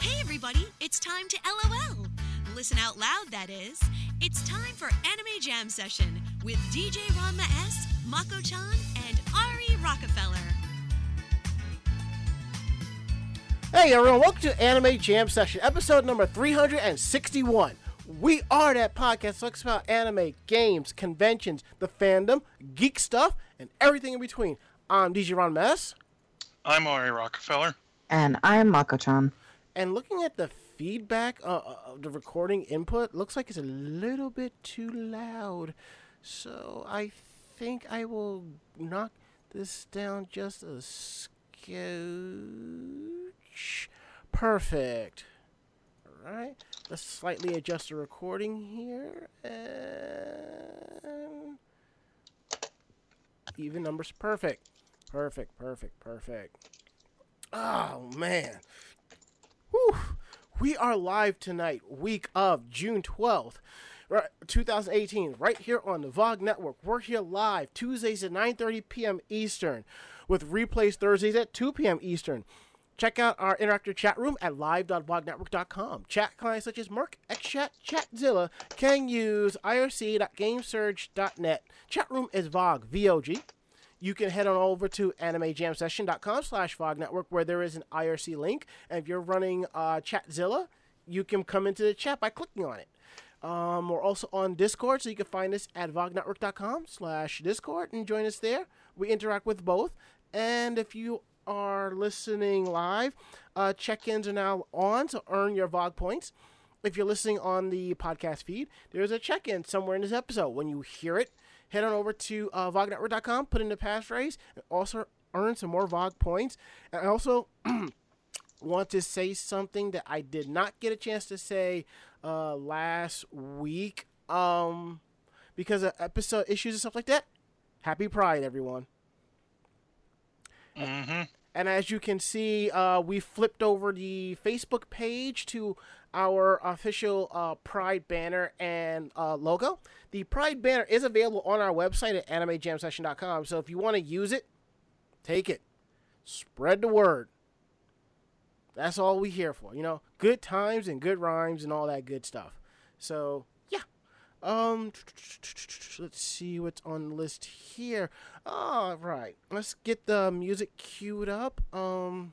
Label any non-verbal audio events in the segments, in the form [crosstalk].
Hey, everybody, it's time to LOL. Listen out loud, that is. It's time for Anime Jam Session with DJ Ranma S, Mako chan, and Ari Rockefeller. Hey everyone, welcome to Anime Jam Session, episode number 361. We are that podcast that talks about anime, games, conventions, the fandom, geek stuff, and everything in between. I'm DJ Rames, I'm Ari Rockefeller. And I'm Mako-chan. And looking at the feedback uh, uh, of the recording input, looks like it's a little bit too loud. So I think I will knock this down just a scotch. Perfect. Alright, let's slightly adjust the recording here. And even numbers. Perfect. Perfect, perfect, perfect. Oh, man. Whew. We are live tonight, week of June 12th, 2018, right here on the VOG Network. We're here live Tuesdays at 9.30 p.m. Eastern, with replays Thursdays at 2 p.m. Eastern. Check out our interactive chat room at live.vognetwork.com. Chat clients such as mIRC, XChat, Chatzilla can use irc.gamesurge.net. Chat room is VOG, V-O-G. You can head on over to animejamsession.com slash VOG Network where there is an IRC link. And if you're running uh, Chatzilla, you can come into the chat by clicking on it. Um, we're also on Discord, so you can find us at vognetwork.com slash Discord and join us there. We interact with both. And if you are listening live, uh, check-ins are now on to earn your VOG points. If you're listening on the podcast feed, there's a check-in somewhere in this episode. When you hear it, head on over to uh, vognetwork.com, put in the passphrase, and also earn some more VOG points. And I also [clears throat] want to say something that I did not get a chance to say uh, last week um, because of episode issues and stuff like that. Happy Pride, everyone. Mm-hmm. And as you can see, uh, we flipped over the Facebook page to our official uh, Pride banner and uh, logo. The Pride banner is available on our website at animejamsession.com. So if you want to use it, take it. Spread the word. That's all we here for. You know, good times and good rhymes and all that good stuff. So yeah. Um, let's see what's on the list here. All right, let's get the music queued up. Um,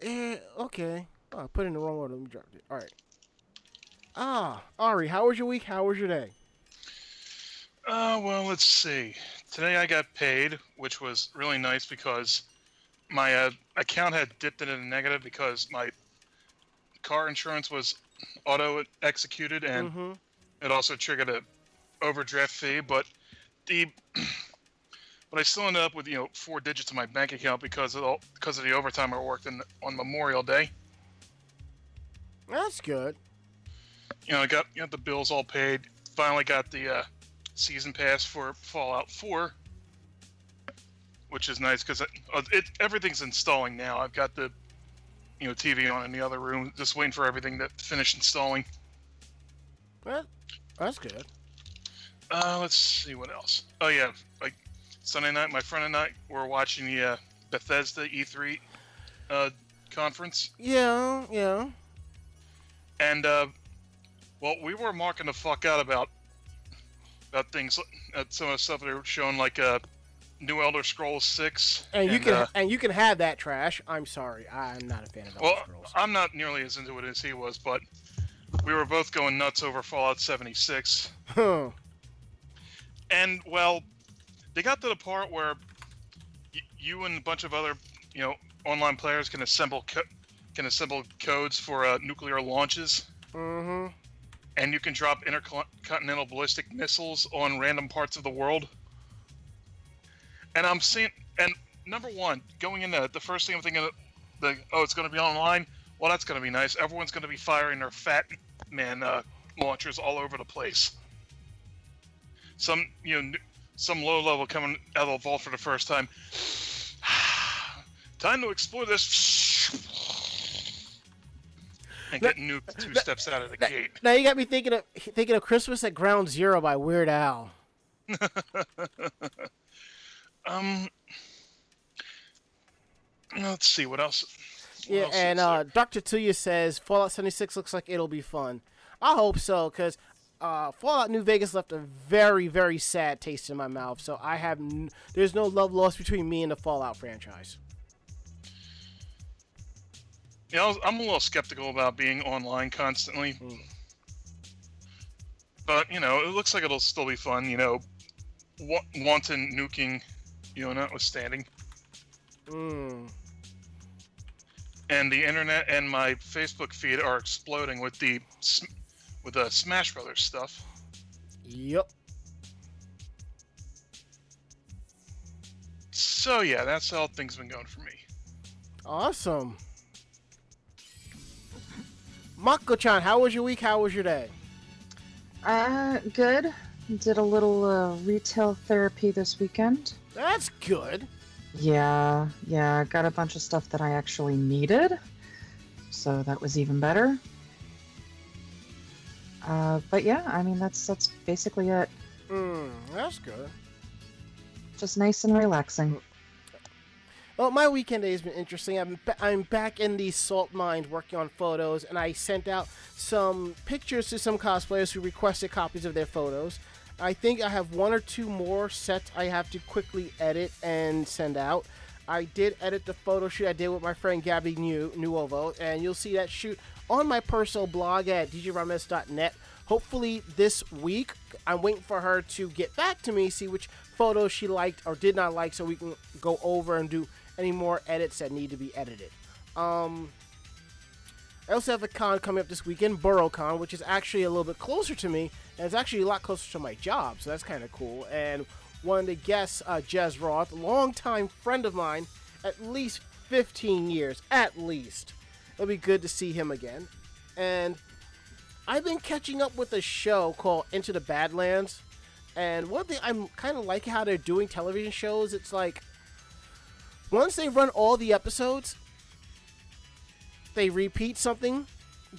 eh, okay. Oh, I put it in the wrong order. Let me drop it. All right. Ah, Ari, how was your week? How was your day? Uh, well, let's see. Today I got paid, which was really nice because my uh, account had dipped into the negative because my car insurance was auto executed and Mm-hmm. it also triggered a overdraft fee. But the [clears throat] but I still ended up with you know four digits in my bank account because of all, because of the overtime I worked in, on Memorial Day. That's good. You know, I got you know, the bills all paid. Finally got the uh, season pass for Fallout 4, which is nice because it, uh, it everything's installing now. I've got the you know TV on in the other room, just waiting for everything to finish installing. Well, that's good. Uh, let's see what else. Oh yeah, like Sunday night, my friend and I were watching the uh, Bethesda E3 uh, conference, Yeah, yeah. and uh, well, we were marking the fuck out about about things, uh, some of the stuff they were showing, like uh, New Elder Scrolls Six. And you can uh, and you can have that trash. I'm sorry, I'm not a fan of Elder well, Scrolls. I'm not nearly as into it as he was, but we were both going nuts over Fallout 76. Huh. And well, they got to the part where y- you and a bunch of other, you know, online players can assemble co- can assemble codes for uh, nuclear launches, mm-hmm. And you can drop intercontinental ballistic missiles on random parts of the world. And I'm seeing, and number one, going into the first thing I'm thinking, the oh, it's going to be online. Well, that's going to be nice. Everyone's going to be firing their Fat Man uh, launchers all over the place. Some, you know, some low level coming out of the vault for the first time. [sighs] Time to explore this. And get nuked two steps out of the gate. Now you got me thinking of thinking of Christmas at Ground Zero by Weird Al. [laughs] Um, let's see what else. Yeah, else and uh. Dr. Tuya says Fallout 76 looks like it'll be fun. I hope so, because uh, Fallout New Vegas left a very, very sad taste in my mouth. So I have n- there's no love lost between me and the Fallout franchise. You know, I'm a little skeptical about being online constantly. Mm. But you know, it looks like it'll still be fun. You know, wa- wanton nuking, you know, notwithstanding, Mm. and the internet and my Facebook feed are exploding with the with the Smash Brothers stuff. Yep. So yeah, that's how things been going for me. Awesome. Mako-chan, how was your week? How was your day? Uh, good. Did a little uh, retail therapy this weekend. That's good. Yeah, yeah, got a bunch of stuff that I actually needed, so that was even better. Uh, but yeah, I mean that's that's basically it. Mm, that's good. Just nice and relaxing. Well, my weekend day has been interesting. I'm I'm back in the salt mines working on photos, and I sent out some pictures to some cosplayers who requested copies of their photos. I think I have one or two more sets I have to quickly edit and send out. I did edit the photo shoot I did with my friend Gabby New Nuovo, and you'll see that shoot on my personal blog at djrames.net. Hopefully this week. I'm waiting for her to get back to me, see which photos she liked or did not like, so we can go over and do any more edits that need to be edited. Um, I also have a con coming up this weekend, BurrowCon, which is actually a little bit closer to me, and it's actually a lot closer to my job, so that's kind of cool. And one of the guests, uh, Jez Roth, longtime friend of mine, at least 15 years, at least. It'll be good to see him again. And I've been catching up with a show called Into the Badlands. And one thing I'm kind of liking how they're doing television shows. It's like once they run all the episodes, they repeat something,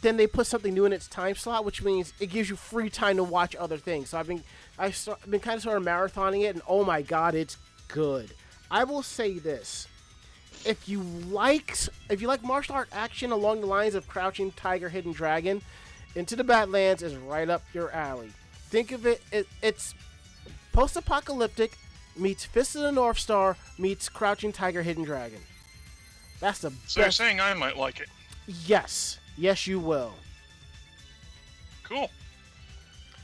then they put something new in its time slot, which means it gives you free time to watch other things. So I've been I've start, been kind of sort of marathoning it, and oh my god, it's good. I will say this: if you like if you like martial art action along the lines of Crouching Tiger, Hidden Dragon, Into the Badlands is right up your alley. Think of it, it it's post-apocalyptic meets Fist of the North Star meets Crouching Tiger, Hidden Dragon. That's the So you're best. saying I might like it? Yes, yes, you will. Cool.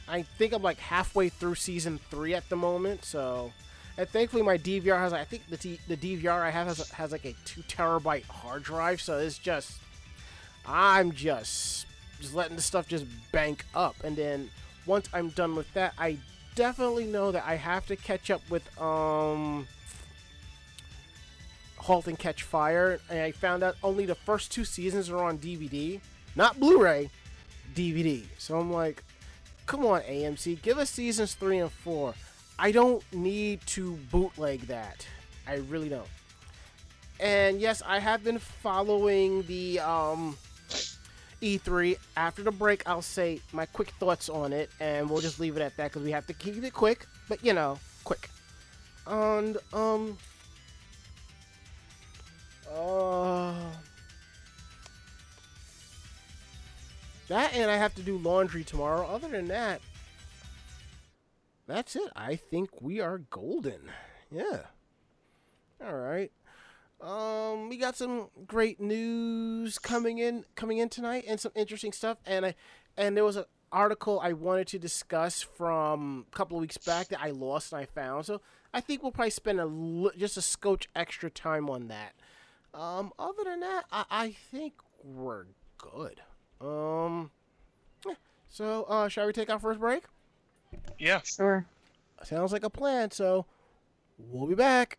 I think I'm like halfway through season three at the moment, so. And thankfully, my DVR has. I think the T, the DVR I have has, has like a two terabyte hard drive, so it's just. I'm just just letting the stuff just bank up, and then once I'm done with that, I definitely know that I have to catch up with um. Halt and Catch Fire, and I found out only the first two seasons are on DVD, not Blu-ray, DVD. So I'm like, come on AMC, give us seasons three and four. I don't need to bootleg that. I really don't. And yes, I have been following the um, E3. After the break, I'll say my quick thoughts on it, and we'll just leave it at that because we have to keep it quick. But you know, quick. And um, uh, that and I have to do laundry tomorrow. Other than that, that's it. I think we are golden. Yeah. All right. Um, we got some great news coming in coming in tonight, and some interesting stuff. And I, and there was an article I wanted to discuss from a couple of weeks back that I lost and I found. So I think we'll probably spend a li- just a scotch extra time on that. Um, other than that, I, I think we're good. Um, yeah. so uh, shall we take our first break? Yeah. Sure. Sounds like a plan. So we'll be back.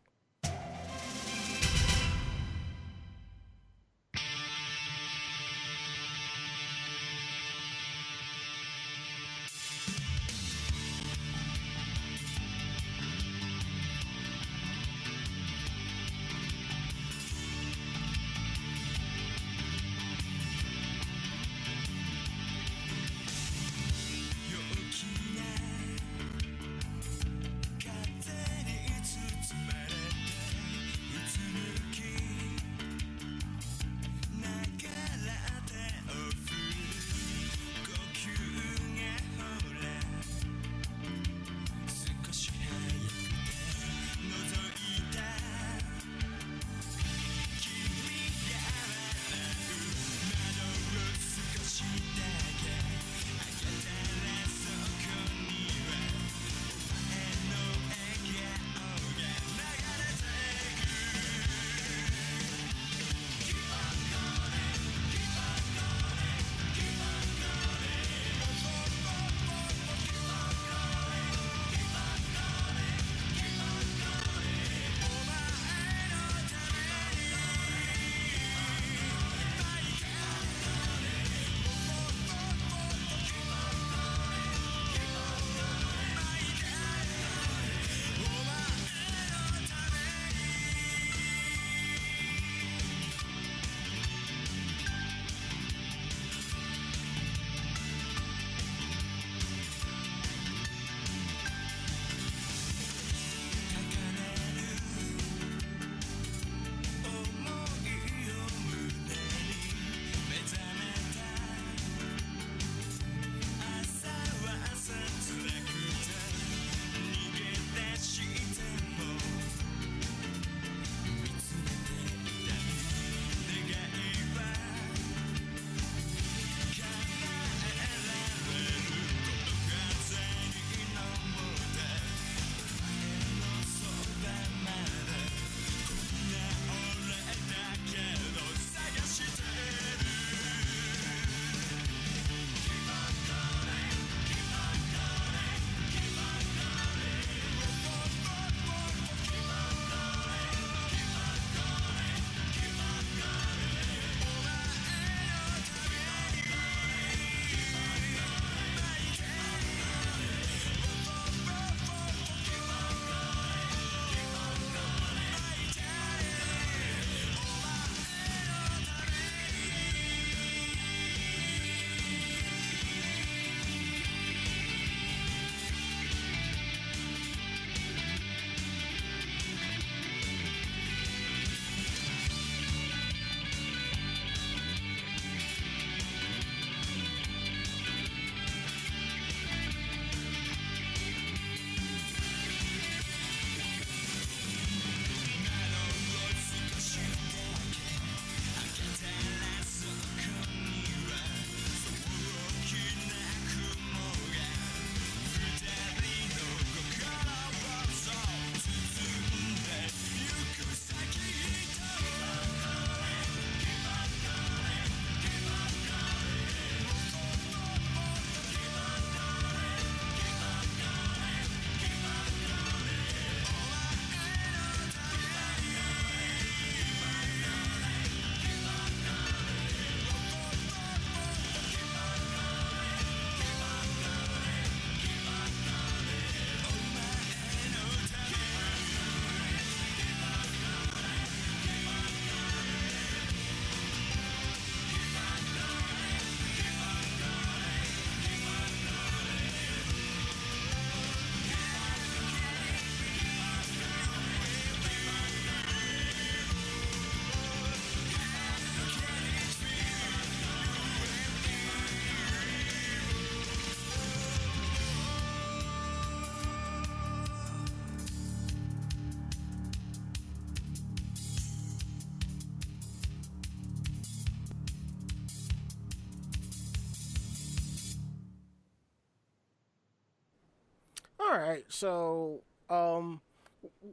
So, um,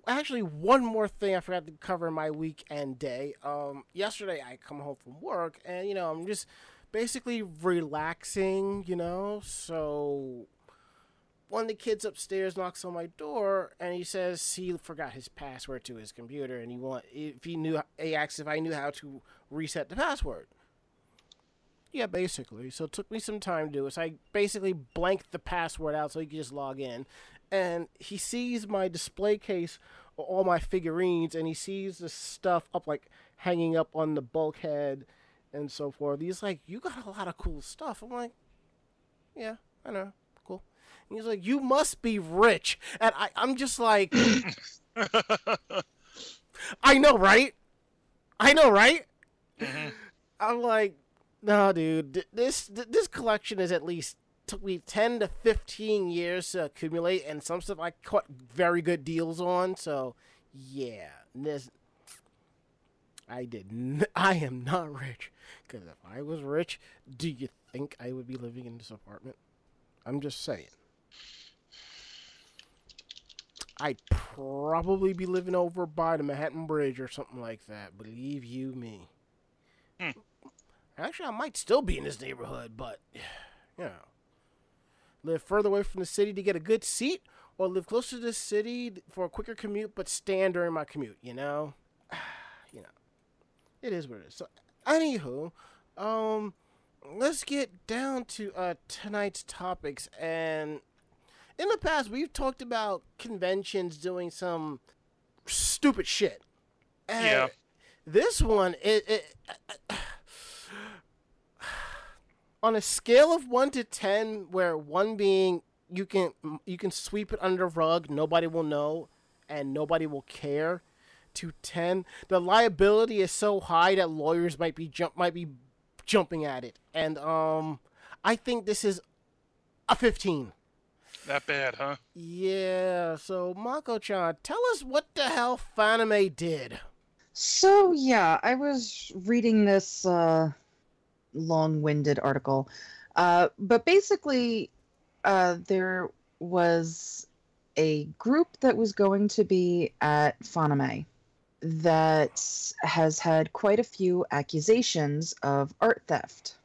actually, one more thing I forgot to cover in my weekend day. Um, yesterday I come home from work and you know I'm just basically relaxing. You know, so one of the kids upstairs knocks on my door and he says he forgot his password to his computer and he want if he knew he asks if I knew how to reset the password. Yeah, basically. So it took me some time to do it. So I basically blanked the password out so he could just log in. And he sees my display case all my figurines and he sees the stuff up like hanging up on the bulkhead and so forth. He's like, You got a lot of cool stuff. I'm like, Yeah, I know. Cool. And he's like, You must be rich. And I, I'm just like [laughs] I know, right? I know, right? Mhm. I'm like, no, dude. This this collection is at least took me ten to fifteen years to accumulate, and some stuff I caught very good deals on. So, yeah, this I did. N- [laughs] I am not rich. Because if I was rich, do you think I would be living in this apartment? I'm just saying. I'd probably be living over by the Manhattan Bridge or something like that. Believe you me. Hmm. Actually, I might still be in this neighborhood, but [sighs] you know, live further away from the city to get a good seat, or live closer to the city for a quicker commute, but stand during my commute. You know, [sighs] you know, it is what it is. So, anywho, um, let's get down to uh tonight's topics. And in the past, we've talked about conventions doing some stupid shit. And Yeah. This one, it, it on a scale of one to ten, where one being you can you can sweep it under the rug, nobody will know, and nobody will care. To ten, the liability is so high that lawyers might be jump might be jumping at it, and um, I think this is a fifteen. That bad, huh? Yeah. So Mako-chan, tell us what the hell Fanime did. So yeah, I was reading this uh, long-winded article, uh, but basically, uh, there was a group that was going to be at Fanime that has had quite a few accusations of art theft.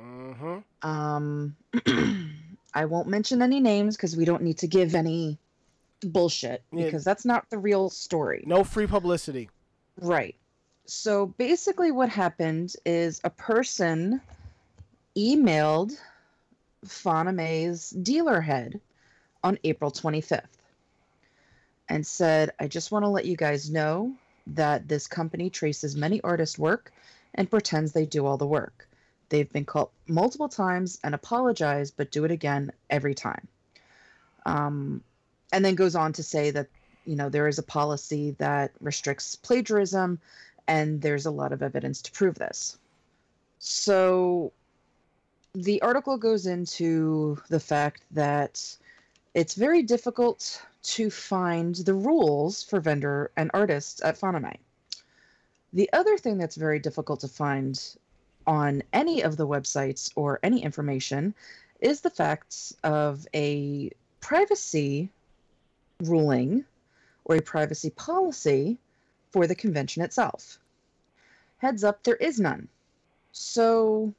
Mm-hmm. Um, [clears throat] I won't mention any names because we don't need to give any bullshit Yeah. because that's not the real story. No free publicity. Right. So basically, what happened is a person emailed Fanime's dealer head on April 25th and said, I just want to let you guys know that this company traces many artist work and pretends they do all the work. They've been called multiple times and apologize, but do it again every time. Um, and then goes on to say that you know there is a policy that restricts plagiarism and there's a lot of evidence to prove this so the article goes into the fact that it's very difficult to find the rules for vendor and artists at Fanime. The other thing that's very difficult to find on any of the websites or any information is the facts of a privacy ruling or a privacy policy for the convention itself. Heads up, there is none. So,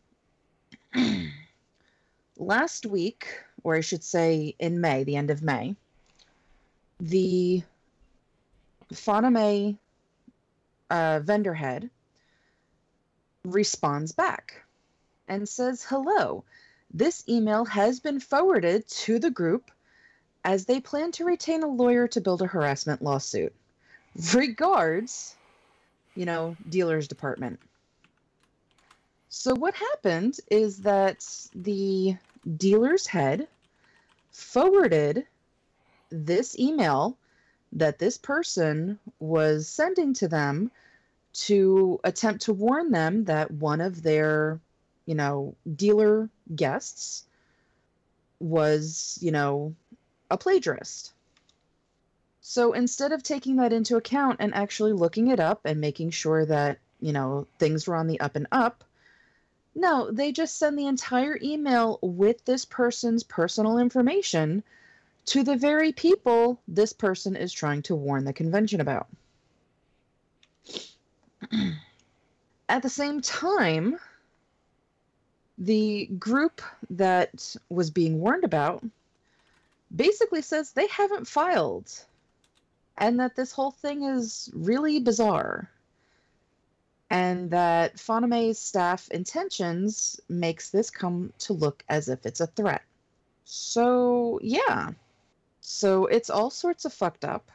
[clears throat] last week, or I should say in May, the end of May, the Fanime uh, vendor head responds back and says, Hello, this email has been forwarded to the group as they plan to retain a lawyer to build a harassment lawsuit. Regards, you know, dealer's department. So, what happened is that the dealer's head forwarded this email that this person was sending to them to attempt to warn them that one of their, you know, dealer guests was, you know, a plagiarist. So instead of taking that into account and actually looking it up and making sure that, you know, things were on the up and up, no, they just send the entire email with this person's personal information to the very people this person is trying to warn the convention about. [clears throat] At the same time, the group that was being warned about basically says they haven't filed and that this whole thing is really bizarre and that Fanime's staff intentions makes this come to look as if it's a threat. So, yeah. So it's all sorts of fucked up.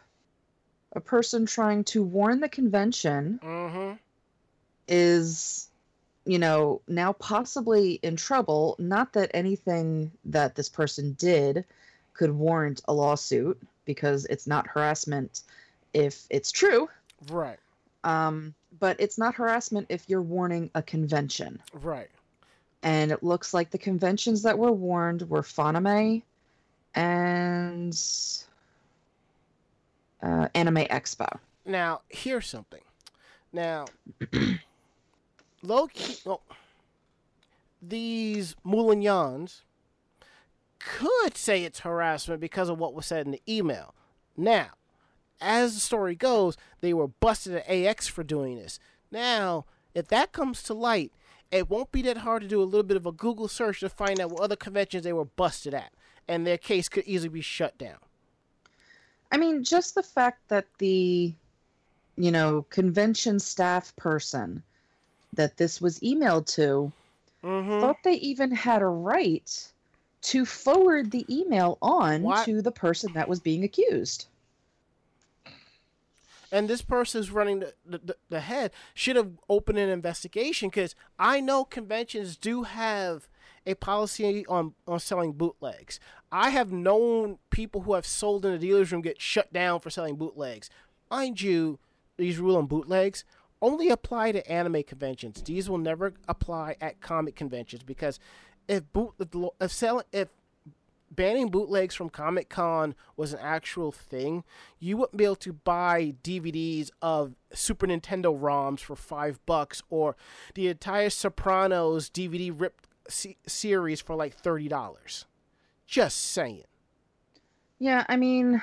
A person trying to warn the convention Mm-hmm. is, you know, now possibly in trouble. Not that anything that this person did could warrant a lawsuit because it's not harassment if it's true. Right. Um, but it's not harassment if you're warning a convention. Right. And it looks like the conventions that were warned were Fanime and uh, Anime Expo. Now, here's something. Now, [clears throat] low key, well, these Moulignans could say it's harassment because of what was said in the email. Now, as the story goes, they were busted at AX for doing this. Now, if that comes to light, it won't be that hard to do a little bit of a Google search to find out what other conventions they were busted at, and their case could easily be shut down. I mean, just the fact that the, you know, convention staff person that this was emailed to Mm-hmm. thought they even had a right to forward the email on What? to the person that was being accused. and this person's running the, the, the- the head should have opened an investigation because I know conventions do have a policy on, on selling bootlegs. I have known people who have sold in a dealer's room get shut down for selling bootlegs. Mind you, these rule on bootlegs only apply to anime conventions. These will never apply at comic conventions because if boot if, selling if banning bootlegs from Comic Con was an actual thing, you wouldn't be able to buy DVDs of Super Nintendo ROMs for five bucks or the entire Sopranos DVD ripped se- series for like thirty dollars. Just saying. Yeah, I mean,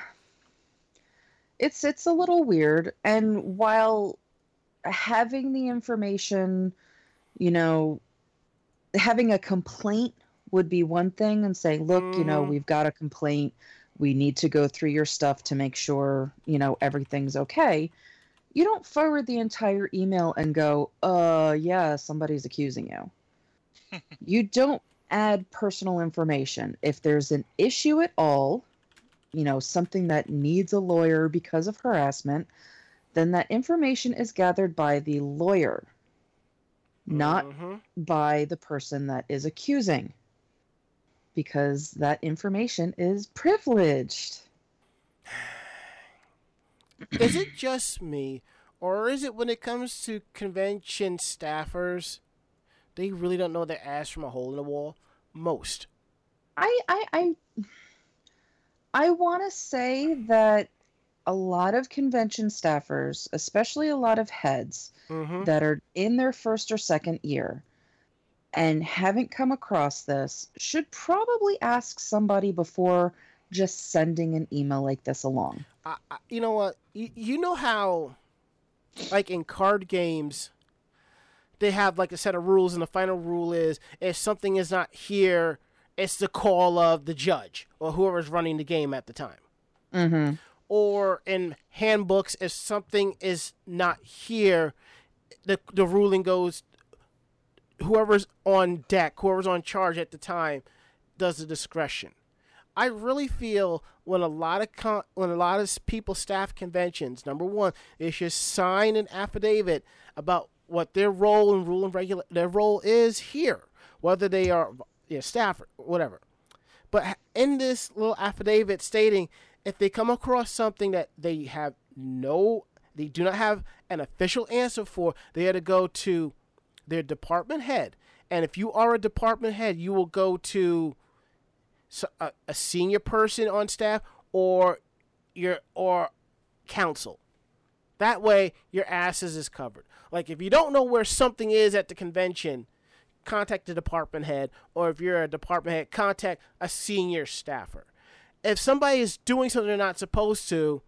it's it's a little weird, and while having the information, you know, having a complaint would be one thing, and saying, "Look, you know, Mhm. we've got a complaint. We need to go through your stuff to make sure you know everything's okay." You don't forward the entire email and go, "Uh, yeah, somebody's accusing you." [laughs] you don't add personal information. If there's an issue at all, you know, something that needs a lawyer because of harassment, then that information is gathered by the lawyer, not Mhm. by the person that is accusing. Because that information is privileged. [sighs] is it just me, or is it when it comes to convention staffers, they really don't know their ass from a hole in the wall? Most. I I I, I want to say that a lot of convention staffers, especially a lot of heads, Mm-hmm. that are in their first or second year and haven't come across this should probably ask somebody before just sending an email like this along. I, I, you know what? You, you know how, like in card games, they have like a set of rules, and the final rule is if something is not here, it's the call of the judge or whoever's running the game at the time. Mm-hmm. Or in handbooks, if something is not here, the the ruling goes whoever's on deck, whoever's on charge at the time, does the discretion. I really feel when a lot of con- when a lot of people staff conventions, number one, they should sign an affidavit about what their role and rule and regula- their role is here, whether they are you know, staff or whatever. But in this little affidavit stating if they come across something that they have no, they do not have an official answer for, they had to go to their department head. And if you are a department head, you will go to a, a senior person on staff or your or council. That way, your asses is covered. Like if you don't know where something is at the convention, contact the department head, or if you're a department head, contact a senior staffer. If somebody is doing something they're not supposed to,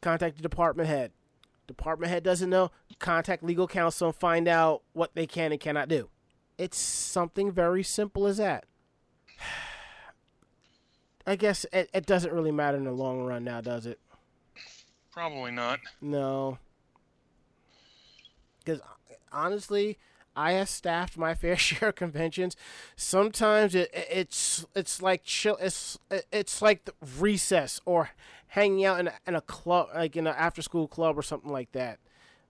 contact the department head. Department head doesn't know, contact legal counsel and find out what they can and cannot do. It's something very simple as that. [sighs] I guess it, it doesn't really matter in the long run now, does it? Probably not. No. Because honestly, I have staffed my [laughs] fair share of conventions. Sometimes it, it's it's like chill. It's it's like the recess or hanging out in a, in a club, like in an after school club or something like that.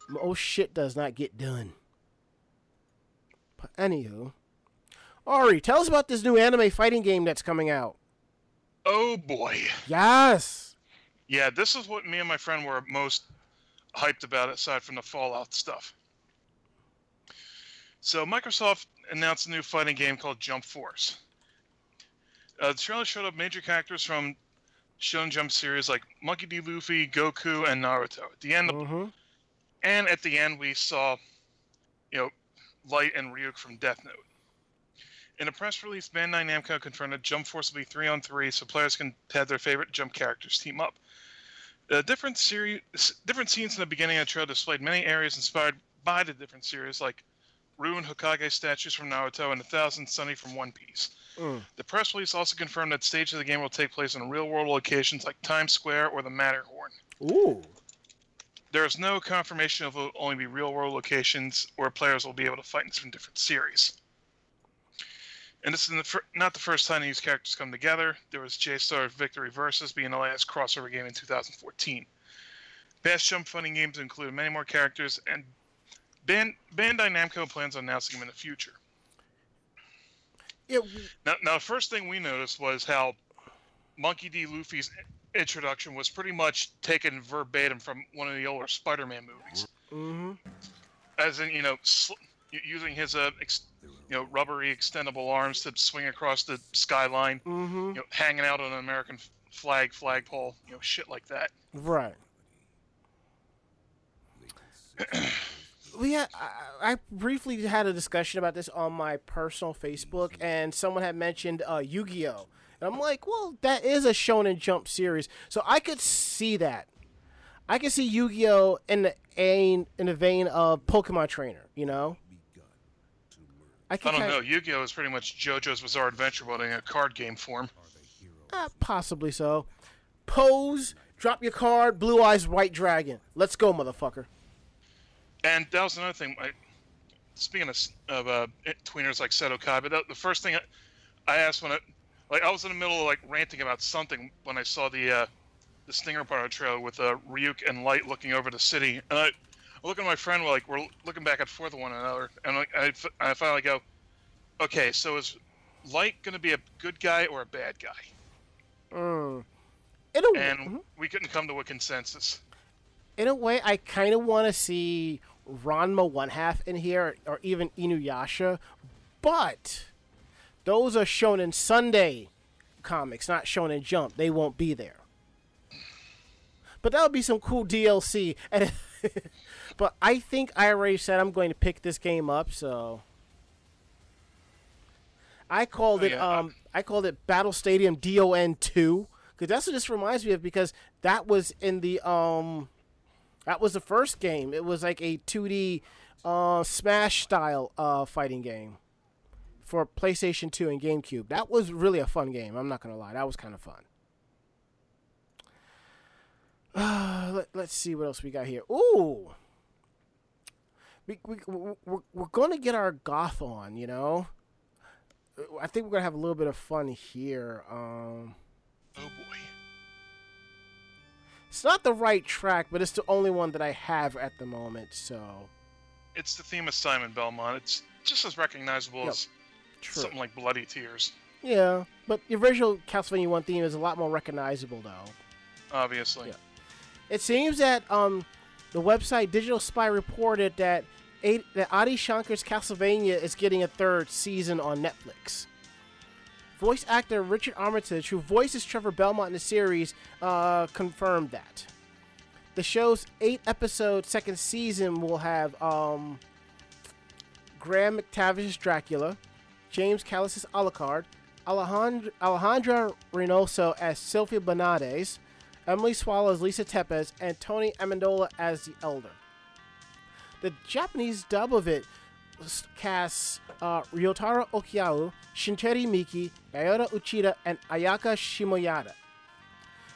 Most shit does not get done. But anywho, Ari, tell us about this new anime fighting game that's coming out. Oh boy. Yes. Yeah, this is what me and my friend were most hyped about aside from the Fallout stuff. So Microsoft announced a new fighting game called Jump Force. Uh, the trailer showed up major characters from Shonen Jump series like Monkey D. Luffy, Goku, and Naruto. At the end, Mm-hmm. and at the end, we saw, you know, Light and Ryuk from Death Note. In a press release, Bandai Namco confirmed that Jump Force will be three on three, so players can have their favorite Jump characters team up. The different series, different scenes in the beginning of the trailer displayed many areas inspired by the different series, like ruined Hokage statues from Naruto and a thousand Sunny from One Piece. Mm. The press release also confirmed that stages of the game will take place in real-world locations like Times Square or the Matterhorn. Ooh. There is no confirmation of it will only be real-world locations where players will be able to fight in some different series. And this is the fir- not the first time these characters come together. There was J-Star Victory Versus being the last crossover game in 2014. Past Jump fighting games included many more characters, and Ban- Bandai Namco plans on announcing them in the future. It, Now, now, the first thing we noticed was how Monkey D. Luffy's introduction was pretty much taken verbatim from one of the older Spider-Man movies, mm-hmm. as in you know sl- using his uh, ex- you know rubbery extendable arms to swing across the skyline, Mm-hmm. you know, hanging out on an American flag flagpole, you know, shit like that. Right. [clears throat] we had, I, I briefly had a discussion about this on my personal Facebook, and someone had mentioned uh, Yu-Gi-Oh, and I'm like, well, that is a Shonen Jump series, so I could see that. I can see Yu-Gi-Oh in the in, in the vein of Pokemon Trainer, you know. I I don't know. Yu-Gi-Oh is pretty much JoJo's Bizarre Adventure, but in a card game form. Uh, possibly so. Pose, drop your card, blue eyes, white dragon. Let's go, motherfucker. And that was another thing. I, speaking of, of uh, tweeners like Seto Kai, but that, the first thing I, I asked when I, like, I was in the middle of like ranting about something when I saw the uh, the Stinger part of the trailer with uh, Ryuk and Light looking over the city, and I, I look at my friend, we're like we're looking back and forth at one another, and like, I, I finally go, okay, so is Light gonna be a good guy or a bad guy? Mm. In a, And mhm. we couldn't come to a consensus. in a way, I kind of want to see Ranma one half in here, or even Inuyasha, but those are Shonen Sunday comics, not Shonen Jump. They won't be there. But that would be some cool DLC. And [laughs] but I think I already said I'm going to pick this game up, so I called Oh, it yeah. um I called it Battle Stadium DON two because that's what this reminds me of because that was in the um that was the first game. It was like a 2D uh, Smash style uh, fighting game for PlayStation 2 and GameCube. That was really a fun game. I'm not gonna lie, that was kind of fun. Uh, [sighs] let, let's see what else we got here. Ooh, we, we, we're, we're going to get our goth on, you know. I think we're gonna have a little bit of fun here. Um, Oh boy. It's not the right track, but it's the only one that I have at the moment. So It's the theme of Simon Belmont. It's just as recognizable Yep. as true. something like Bloody Tears, Yeah, but the original Castlevania One theme is a lot more recognizable, though. obviously. Yeah. It seems that um, the website Digital Spy reported that eight, that Adi Shankar's Castlevania is getting a third season on Netflix. Voice actor Richard Armitage, who voices Trevor Belmont in the series, uh, confirmed that. The show's eight-episode second season will have um, Graham McTavish's Dracula, James Callis's Alucard, Alejandra, Alejandra Reynoso as Sylvia Bernades, Emily Swallow as Lisa Tepes, and Tony Amendola as the Elder. The Japanese dub of it casts uh, Ryotaro Okiayu, Shinteri Miki, Yayota Uchida, and Ayaka Shimoyada.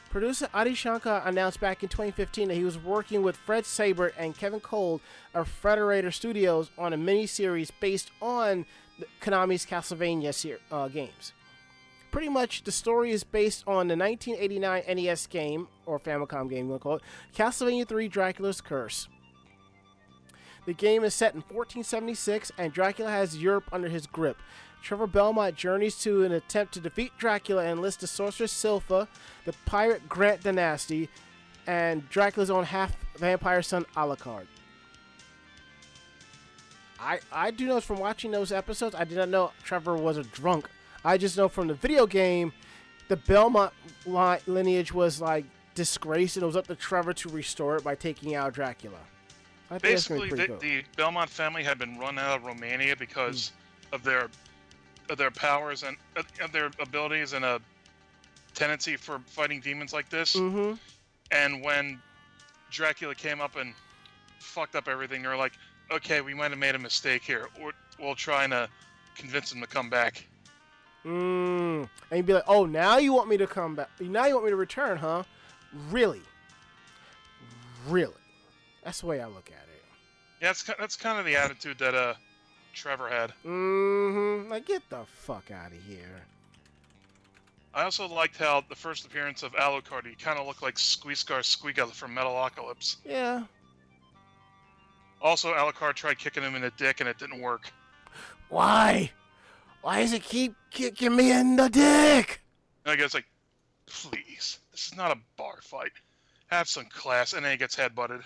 Producer Adi Shankar announced back in 2015 that he was working with Fred Seibert and Kevin Kolde of Frederator Studios on a miniseries based on Konami's Castlevania ser- uh, games. Pretty much, the story is based on the 1989 NES game, or Famicom game, we'll call it, Castlevania 3 Dracula's Curse. The game is set in 1476, and Dracula has Europe under his grip. Trevor Belmont journeys to an attempt to defeat Dracula and enlists the sorceress Sypha, the pirate Grant Danasty, and Dracula's own half vampire son Alucard. I I do know from watching those episodes, I did not know Trevor was a drunk. I just know from the video game, the Belmont li- lineage was like disgraced, and it was up to Trevor to restore it by taking out Dracula. I think that's gonna be Basically, the, the Belmont family had been run out of Romania because of their of their powers and of their abilities and a tendency for fighting demons like this. Mm-hmm. And when Dracula came up and fucked up everything, they're like, "Okay, we might have made a mistake here. Or we'll try and uh, convince him to come back." Mm. And you'd be like, oh, now you want me to come back? Now you want me to return, huh? Really? Really? That's the way I look at it. Yeah, that's that's kind of the attitude that uh Trevor had. Mm-hmm. Like, get the fuck out of here. I also liked how the first appearance of Alucard, he kind of looked like Skwisgaar Squeaga from Metalocalypse. Yeah. Also, Alucard tried kicking him in the dick and it didn't work. Why? Why does it keep kicking me in the dick? And I guess like, please, this is not a bar fight. Have some class. And then he gets headbutted.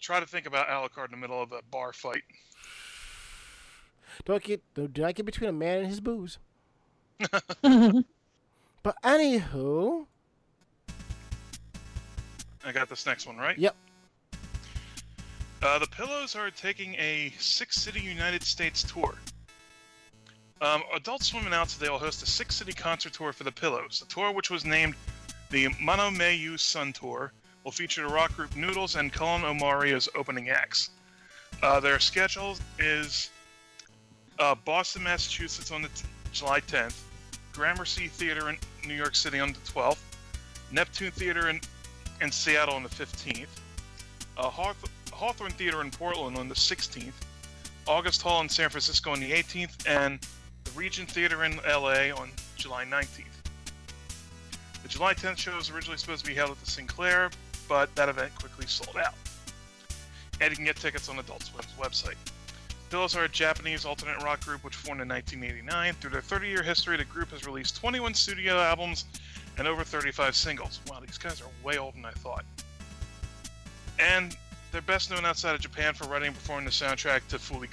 Try to think about Alucard in the middle of a bar fight. don't get do do not get between a man and his booze. [laughs] but anywho, I got this next one right. yep. Uh, the Pillows are taking a six-city United States tour. Um, Adult Swim announced that they will host a six-city concert tour for the Pillows. The tour, which was named the Manomeyu Sun Tour, will feature the rock group Noodles and Cullen Omari as opening acts. Uh, their schedule is uh, Boston, Massachusetts on the t- July 10th, Gramercy Theater in New York City on the 12th, Neptune Theater in, in Seattle on the 15th, uh, Hawth- Hawthorne Theater in Portland on the 16th, August Hall in San Francisco on the 18th, and the Regent Theater in LA on July 19th. The July 10th show was originally supposed to be held at the Sinclair, but that event quickly sold out. And you can get tickets on Adult Swim's website. Pillows are a Japanese alternate rock group which formed in 1989. Through their 30 year history, the group has released 21 studio albums and over 35 singles. Wow, these guys are way older than I thought. And they're best known outside of Japan for writing and performing the soundtrack to Fooly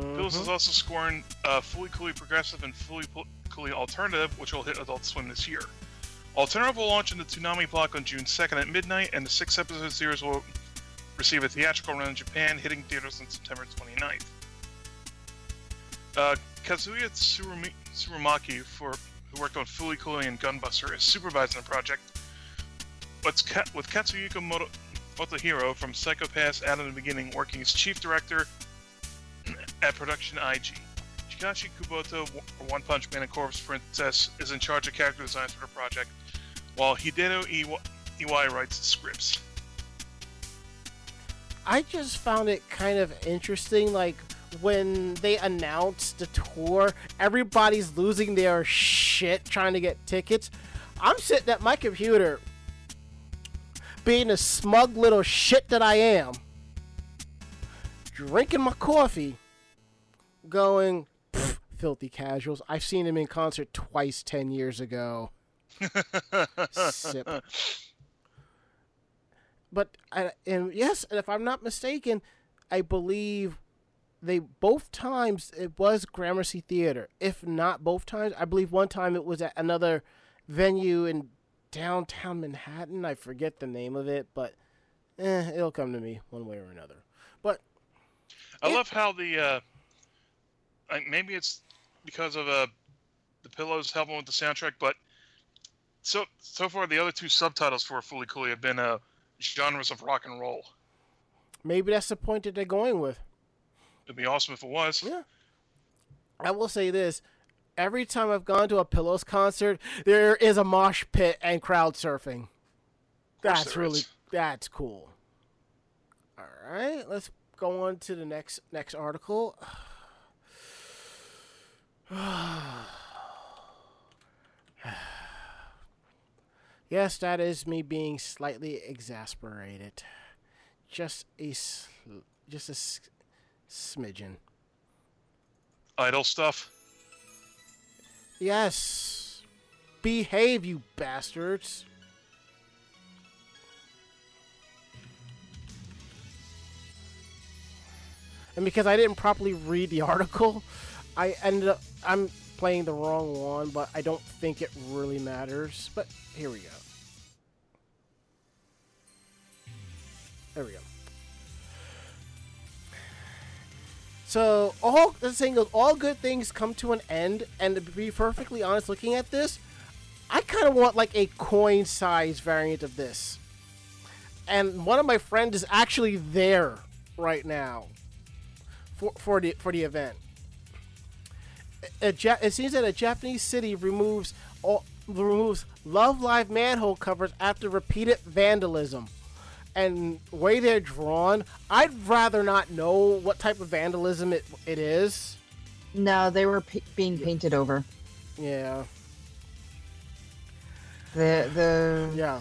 Pillows is also scoring uh, Fooly Cooly Progressive and Fooly Cooly Alternative, which will hit Adult Swim this year. Alternative will launch in the Toonami block on June 2nd at midnight, and the six episode series will receive a theatrical run in Japan, hitting theaters on September 29th. Uh, Kazuya Tsurumi- Tsurumaki, for, who worked on Fooly Cooly and Gunbuster, is supervising the project. Ka- with Moto- Motohiro from Psycho-Pass out of the beginning working as chief director at Production IG. Chikashi Kubota, or One Punch Man and Corpse Princess, is in charge of character designs for the project, while Hideo Iwa- Iwai writes the scripts. I just found it kind of interesting. Like when they announced the tour, everybody's losing their shit trying to get tickets. I'm sitting at my computer, being the smug little shit that I am, drinking my coffee, going, "Pfft, filthy casuals. I've seen him in concert twice 10 years ago. Sip. But I, and yes, and if I'm not mistaken, I believe they both times it was Gramercy Theater. If not both times, I believe one time it was at another venue in downtown Manhattan. I forget the name of it, but eh, it'll come to me one way or another. But I Yeah. love how the uh, maybe it's because of uh, the pillows helping with the soundtrack, but so so far the other two subtitles for Fooly Cooly have been uh, genres of rock and roll. Maybe that's the point that they're going with. It'd be awesome if it was. Yeah. I will say this. Every time I've gone to a Pillows concert, there is a mosh pit and crowd surfing. That's really is. that's cool. All right, let's go on to the next next article. [sighs] yes, that is me being slightly exasperated. Just a sl- just a s- smidgen. Idle stuff. Yes. Behave, you bastards. And because I didn't properly read the article, I ended up I'm playing the wrong one, but I don't think it really matters. But here we go. There we go. So all the thing is, all good things come to an end. And to be perfectly honest, looking at this, I kind of want like a coin size variant of this. And one of my friends is actually there right now for for the for the event. A, Ja- it seems that a Japanese city removes all, removes Love Live manhole covers after repeated vandalism and way they're drawn, I'd rather not know what type of vandalism it, it is. No, they were p- being painted over. Yeah, The the yeah.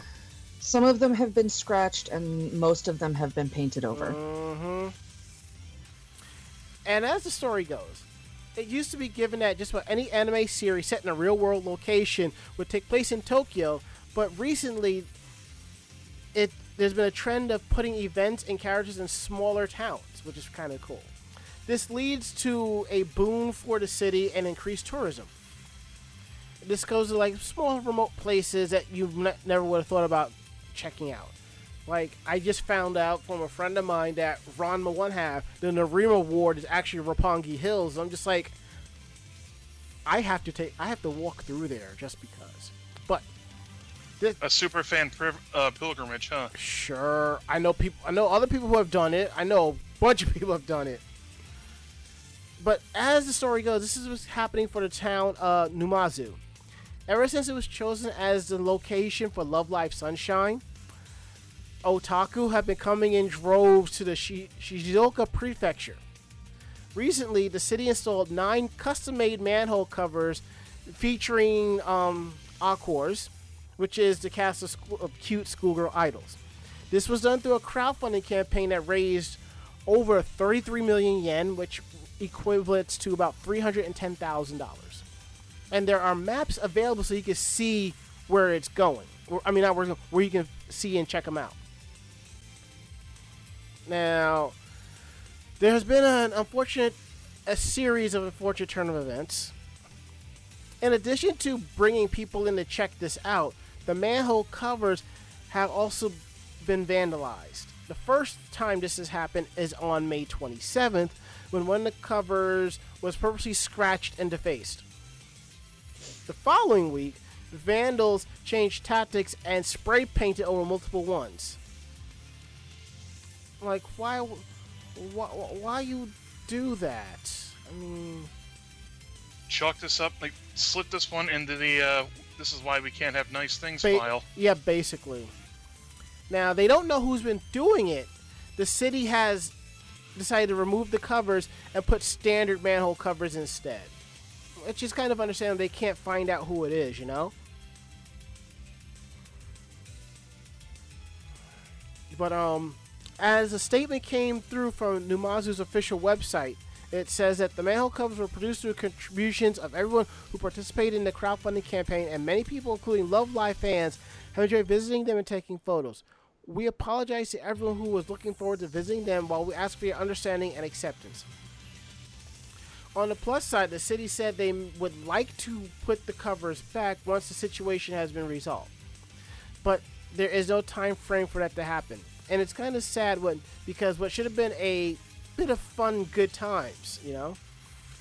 some of them have been scratched and most of them have been painted over. Mm-hmm. And as the story goes, it used to be given that just about any anime series set in a real world location would take place in Tokyo, but recently it there's been a trend of putting events and characters in smaller towns, which is kind of cool. This leads to a boon for the city and increased tourism. This goes to like small remote places that you ne- never would have thought about checking out. Like I just found out from a friend of mine that Ranma One Half, the Nerima Ward is actually Roppongi Hills. I'm just like, I have to take, I have to walk through there just because. But A super fan priv- uh, pilgrimage, huh? sure, I know people, I know other people who have done it. I know a bunch of [laughs] people have done it. But as the story goes, this is what's happening for the town of Numazu. Ever since it was chosen as the location for Love Live Sunshine, otaku have been coming in droves to the Shi- Shizuoka prefecture. Recently, the city installed nine custom-made manhole covers featuring um, Aqours, which is the cast of, school- of cute schoolgirl idols. This was done through a crowdfunding campaign that raised over 33 million yen, which equivalents to about $310,000. And there are maps available so you can see where it's going. I mean, not where, where you can see and check them out. Now, there has been an unfortunate, a series of unfortunate turn of events. In addition to bringing people in to check this out, the manhole covers have also been vandalized. The first time this has happened is on May 27th, when one of the covers was purposely scratched and defaced. The following week, the vandals changed tactics and spray painted over multiple ones. Like, why, why, why you do that? I mean, Chalk this up, like slip this one into the. Uh, this is why we can't have nice things Ba- file. Yeah, basically. Now they don't know who's been doing it. The city has decided to remove the covers and put standard manhole covers instead. Which is kind of understandable. They can't find out who it is, you know. But um, as a statement came through from Numazu's official website, it says that the manhole covers were produced through contributions of everyone who participated in the crowdfunding campaign, and many people, including Love Live fans, have enjoyed visiting them and taking photos. We apologize to everyone who was looking forward to visiting them while we ask for your understanding and acceptance. On the plus side, the city said they would like to put the covers back once the situation has been resolved. But there is no time frame for that to happen. And it's kind of sad when because what should have been a bit of fun good times, you know?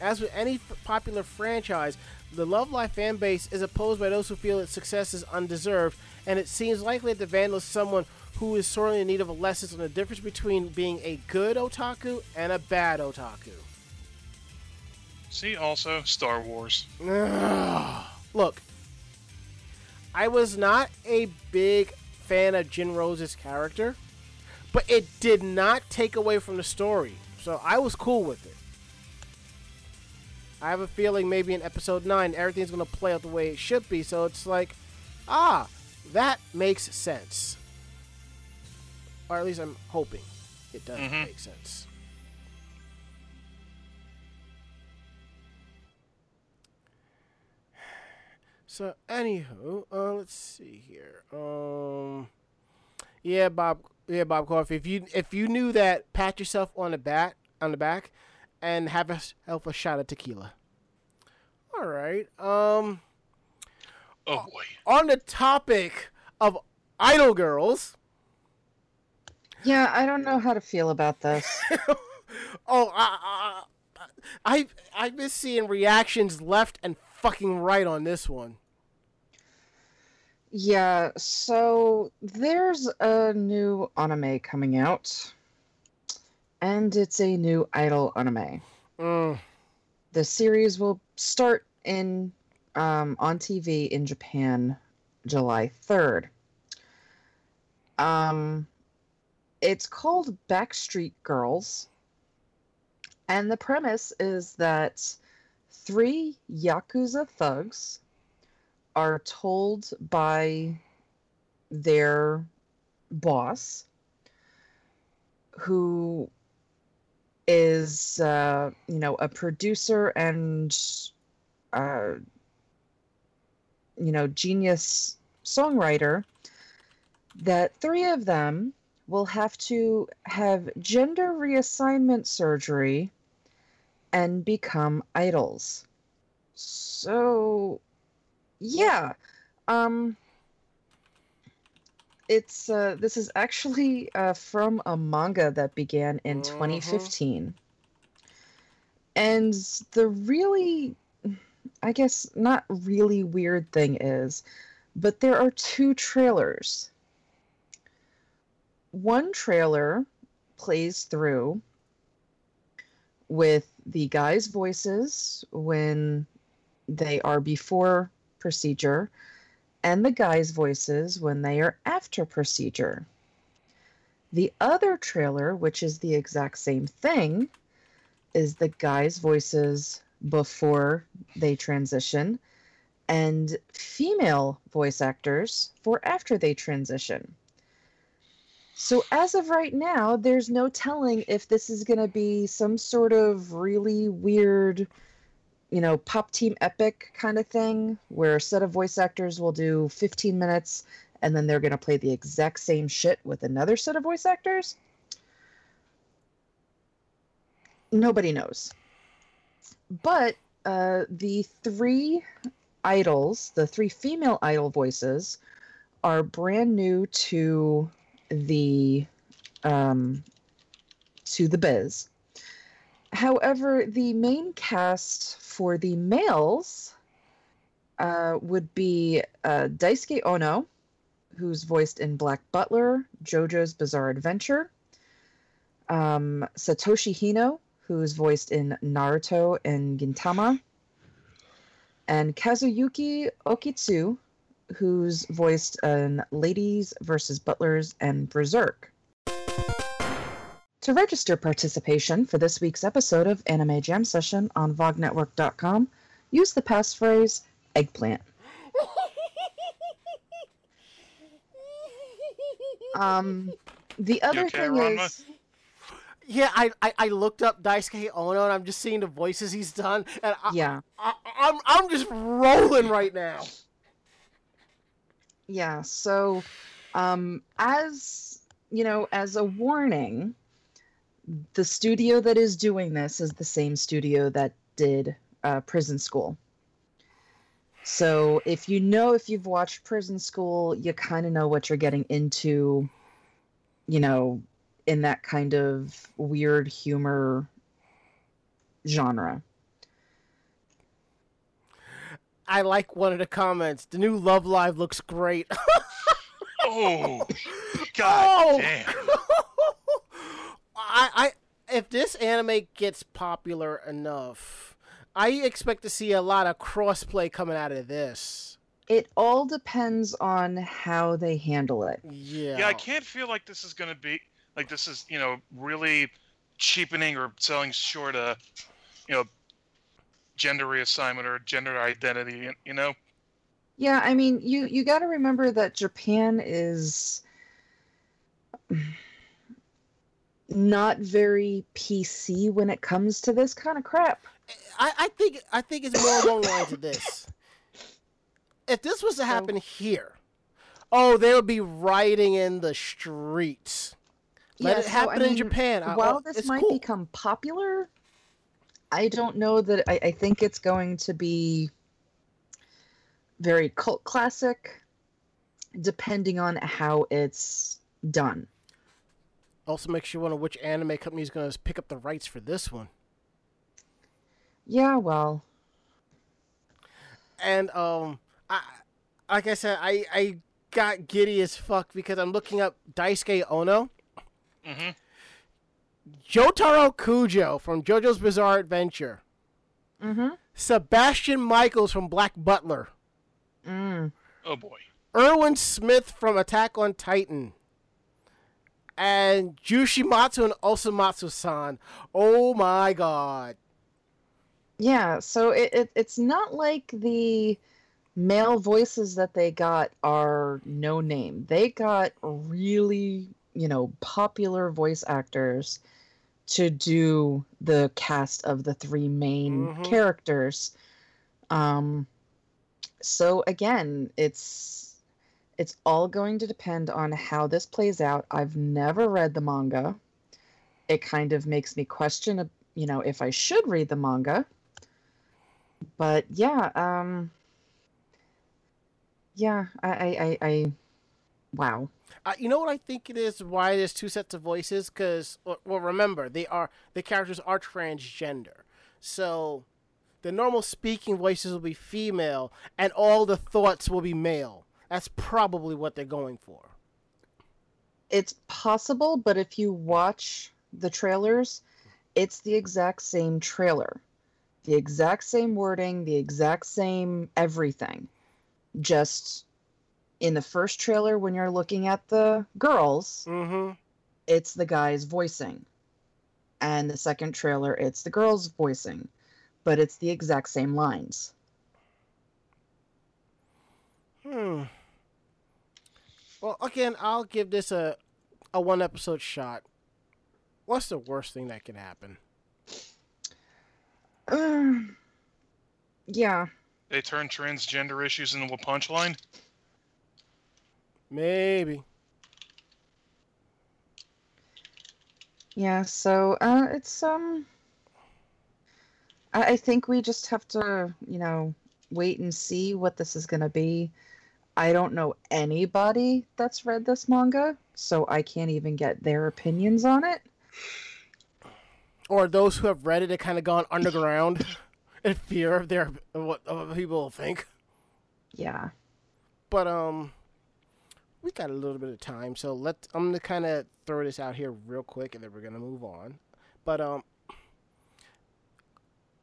As with any f- popular franchise, the Love Live fan base is opposed by those who feel its success is undeserved, and it seems likely that the Vandal is someone who is sorely in need of a lesson on the difference between being a good otaku and a bad otaku. See also Star Wars. Look, I was not a big fan of Jin Rose's character, but it did not take away from the story, so I was cool with it. I have a feeling maybe in episode 9 everything's going to play out the way it should be, so it's like, ah, that makes sense. Or at least I'm hoping it does Mhm. make sense. [sighs] So, anywho, uh, let's see here. Um, yeah, Bob. Yeah, Bob Coffee. If you if you knew that, pat yourself on the back on the back, and have yourself a shot of tequila. All right. Um, Oh boy. on the topic of idol girls. Yeah, I don't know how to feel about this. [laughs] Oh, I, I, I, I miss seeing reactions left and fucking right on this one. Yeah, so there's a new anime coming out, and it's a new idol anime. Mm. The series will start in um, on TV in Japan July 3rd. Um, it's called Backstreet Girls, and the premise is that three Yakuza thugs are told by their boss, who is, uh, you know, a producer and, uh, you know, genius songwriter, that three of them will have to have gender reassignment surgery and become idols. So, yeah. Um, it's uh, this is actually uh, from a manga that began in Mhm. 2015. And the really, I guess, not really weird thing is, but there are two trailers. One trailer plays through with the guys' voices when they are before procedure and the guys' voices when they are after procedure. The other trailer, which is the exact same thing, is the guys' voices before they transition and female voice actors for after they transition. So, as of right now, there's no telling if this is going to be some sort of really weird, you know, pop team epic kind of thing where a set of voice actors will do 15 minutes and then they're going to play the exact same shit with another set of voice actors. Nobody knows. But uh, the three idols, the three female idol voices, are brand new to the um, to the biz. However, the main cast for the males uh, would be uh, Daisuke Ono, who's voiced in Black Butler, JoJo's Bizarre Adventure, um, Satoshi Hino, who's voiced in Naruto and Gintama, and Kazuyuki Okitsu, who's voiced in Ladies versus Butlers and Berserk. To register participation for this week's episode of Anime Jam Session on VogNetwork.com, use the passphrase eggplant. [laughs] Um, the other okay, thing Ranma? is, Yeah, I, I, I looked up Daisuke Ono and I'm just seeing the voices he's done, and I, yeah, I, I'm I'm just rolling right now. yeah. So, um, as you know, as a warning, the studio that is doing this is the same studio that did uh, Prison School. So, if you know if you've watched Prison School, you kind of know what you're getting into. You know, in that kind of weird humor genre. I like one of the comments. The new Love Live looks great. [laughs] Oh, god Oh. damn! I, I if this anime gets popular enough, I expect to see a lot of crossplay coming out of this. It all depends on how they handle it. Yeah. Yeah, I can't feel like this is gonna be like this is you know really cheapening or selling short a you know gender reassignment or gender identity. You know, Yeah, I mean, you you got to remember that Japan is not very PC when it comes to this kind of crap. I, I think I think it's more along the lines of this. If this was to So- happen oh. here, oh, they would be rioting in the streets. Let Yeah, it so, I happen in mean, Japan. I- While oh, this might cool. become popular, I don't know that I, I think it's going to be very cult classic, depending on how it's done. Also makes you wonder which anime company is going to pick up the rights for this one. Yeah, well, and um I like I said I I got giddy as fuck because I'm looking up Daisuke Ono. hmm Jotaro Kujo from JoJo's Bizarre Adventure. mm-hmm. Sebastian Michaelis from Black Butler. Mm. oh boy. Erwin Smith from Attack on Titan. And Jushimatsu and Osomatsu-san. Oh my god. Yeah, so it, it it's not like the male voices that they got are no name. They got really, you know, popular voice actors to do the cast of the three main Mhm. characters. Um so again, it's it's all going to depend on how this plays out. I've never read the manga. It kind of makes me question, you know, if I should read the manga but yeah um yeah i i i, I wow Uh, you know what I think it is? Why there's two sets of voices? Because well, remember they are the characters are transgender, so the normal speaking voices will be female, and all the thoughts will be male. That's probably what they're going for. it's possible but if you watch the trailers it's the exact same trailer the exact same wording the exact same everything just in the first trailer when you're looking at the girls Mm-hmm. it's the guy's voicing. And the second trailer, it's the girl's voicing. But it's the exact same lines. Hmm. Well, again, I'll give this a a one episode shot. What's the worst thing that can happen? Um, yeah. They turn transgender issues into a punchline. Maybe. Yeah, so uh it's um I, I think we just have to, you know, wait and see what this is gonna be. I don't know anybody that's read this manga, so I can't even get their opinions on it. Or those who have read it have kind of gone underground [laughs] in fear of their what of people will think. Yeah. But um, we got a little bit of time, so let I'm gonna kind of throw this out here real quick, and then we're gonna move on. But um,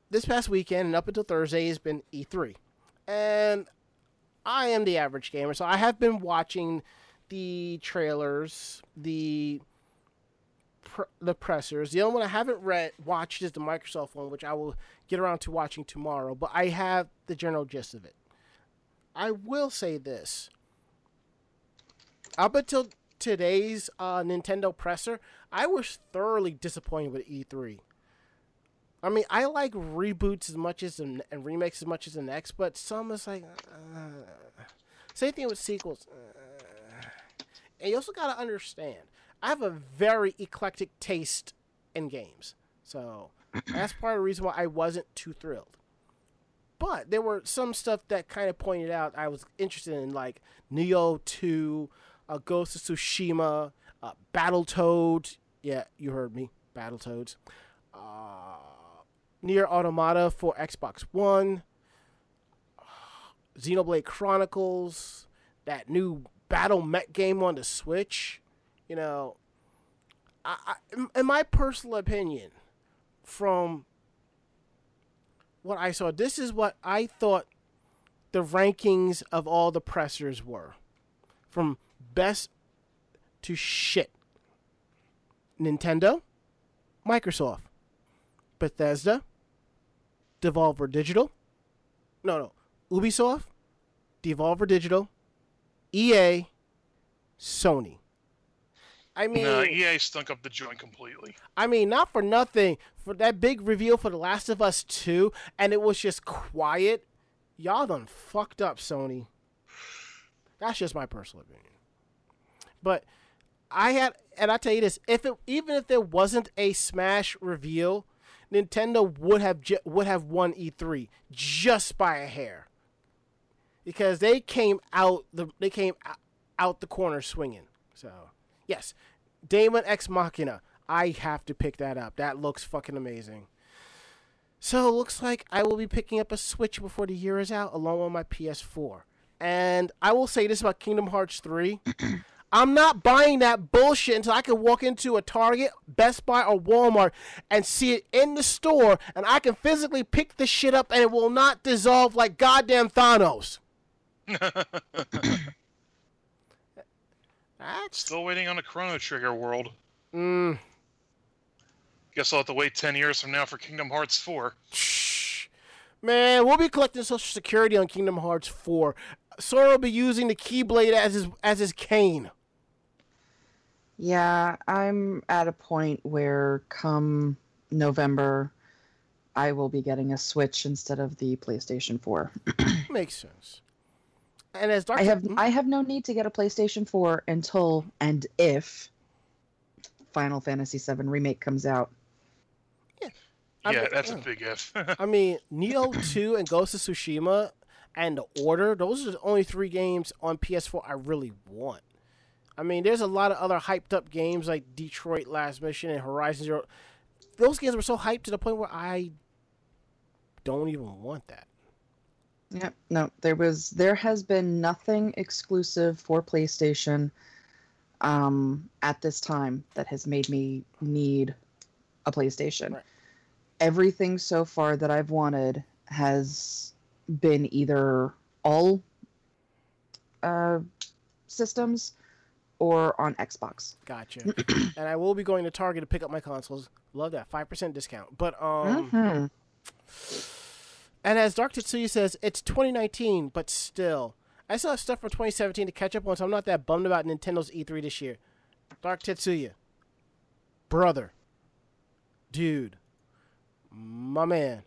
this past weekend and up until Thursday has been E3, and I am the average gamer, so I have been watching the trailers, the pr- the pressers. The only one I haven't read watched is the Microsoft one, which I will get around to watching tomorrow. But I have the general gist of it. I will say this. Up until today's uh, Nintendo presser, I was thoroughly disappointed with E3. I mean, I like reboots as much as the, and remakes as much as the next, but some is like, uh, same thing with sequels. Uh, and you also got to understand, I have a very eclectic taste in games, so [clears throat] that's part of the reason why I wasn't too thrilled. But there were some stuff that kind of pointed out I was interested in, like Nioh 2, uh, Ghost of Tsushima, uh, Battletoads. Yeah, you heard me. Battletoads. Uh, Nier Automata for Xbox One. Xenoblade Chronicles, that new Battle Met game on the Switch. You know, I, I, in- in my personal opinion, from what I saw, this is what I thought the rankings of all the pressers were from best to shit. Nintendo, Microsoft, Bethesda, Devolver Digital, no, no, Ubisoft, Devolver Digital, EA, Sony. I mean, No, EA stunk up the joint completely. I mean, not for nothing. For that big reveal for The Last of Us 2, and it was just quiet. Y'all done fucked up, Sony. That's just my personal opinion. But I had, and I tell you this: if it, even if there wasn't a Smash reveal, Nintendo would have ju- would have won E3 just by a hair, because they came out the they came ou- out the corner swinging. So yes, Daemon X Machina. I have to pick that up. That looks fucking amazing. So it looks like I will be picking up a Switch before the year is out, along with my PS4. And I will say this about Kingdom Hearts 3. [clears throat] I'm not buying that bullshit until I can walk into a Target, Best Buy, or Walmart and see it in the store, and I can physically pick the shit up and it will not dissolve like goddamn Thanos. [coughs] That's. Still waiting on a Chrono Trigger world. Mm, Guess I'll have to wait 10 years from now for Kingdom Hearts 4. Shh. Man, we'll be collecting Social Security on Kingdom Hearts 4. Sora will be using the Keyblade as his as his cane. Yeah, I'm at a point where come November, I will be getting a Switch instead of the PlayStation 4. [clears throat] Makes sense. And as Dr. I have Hmm? I have no need to get a PlayStation 4 until and if Final Fantasy VII remake comes out. I'm- yeah, that's a big if. [laughs] I mean, Nioh 2 and Ghost of Tsushima and The Order, those are the only three games on PS4 I really want. I mean, there's a lot of other hyped up games like Detroit Last Mission and Horizon Zero. Those games were so hyped to the point where I don't even want that. Yep. No, there was there has been nothing exclusive for PlayStation um at this time that has made me need a PlayStation. Right. Everything so far that I've wanted has been either all uh systems or on Xbox. Gotcha. [clears throat] and I will be going to Target to pick up my consoles. Love that. 5% discount. But, um, Mhm. and as Dark Tetsuya says, it's 2019, but still. I still have stuff from 2017 to catch up on, so I'm not that bummed about Nintendo's E3 this year. Dark Tetsuya. Brother. Dude. My man.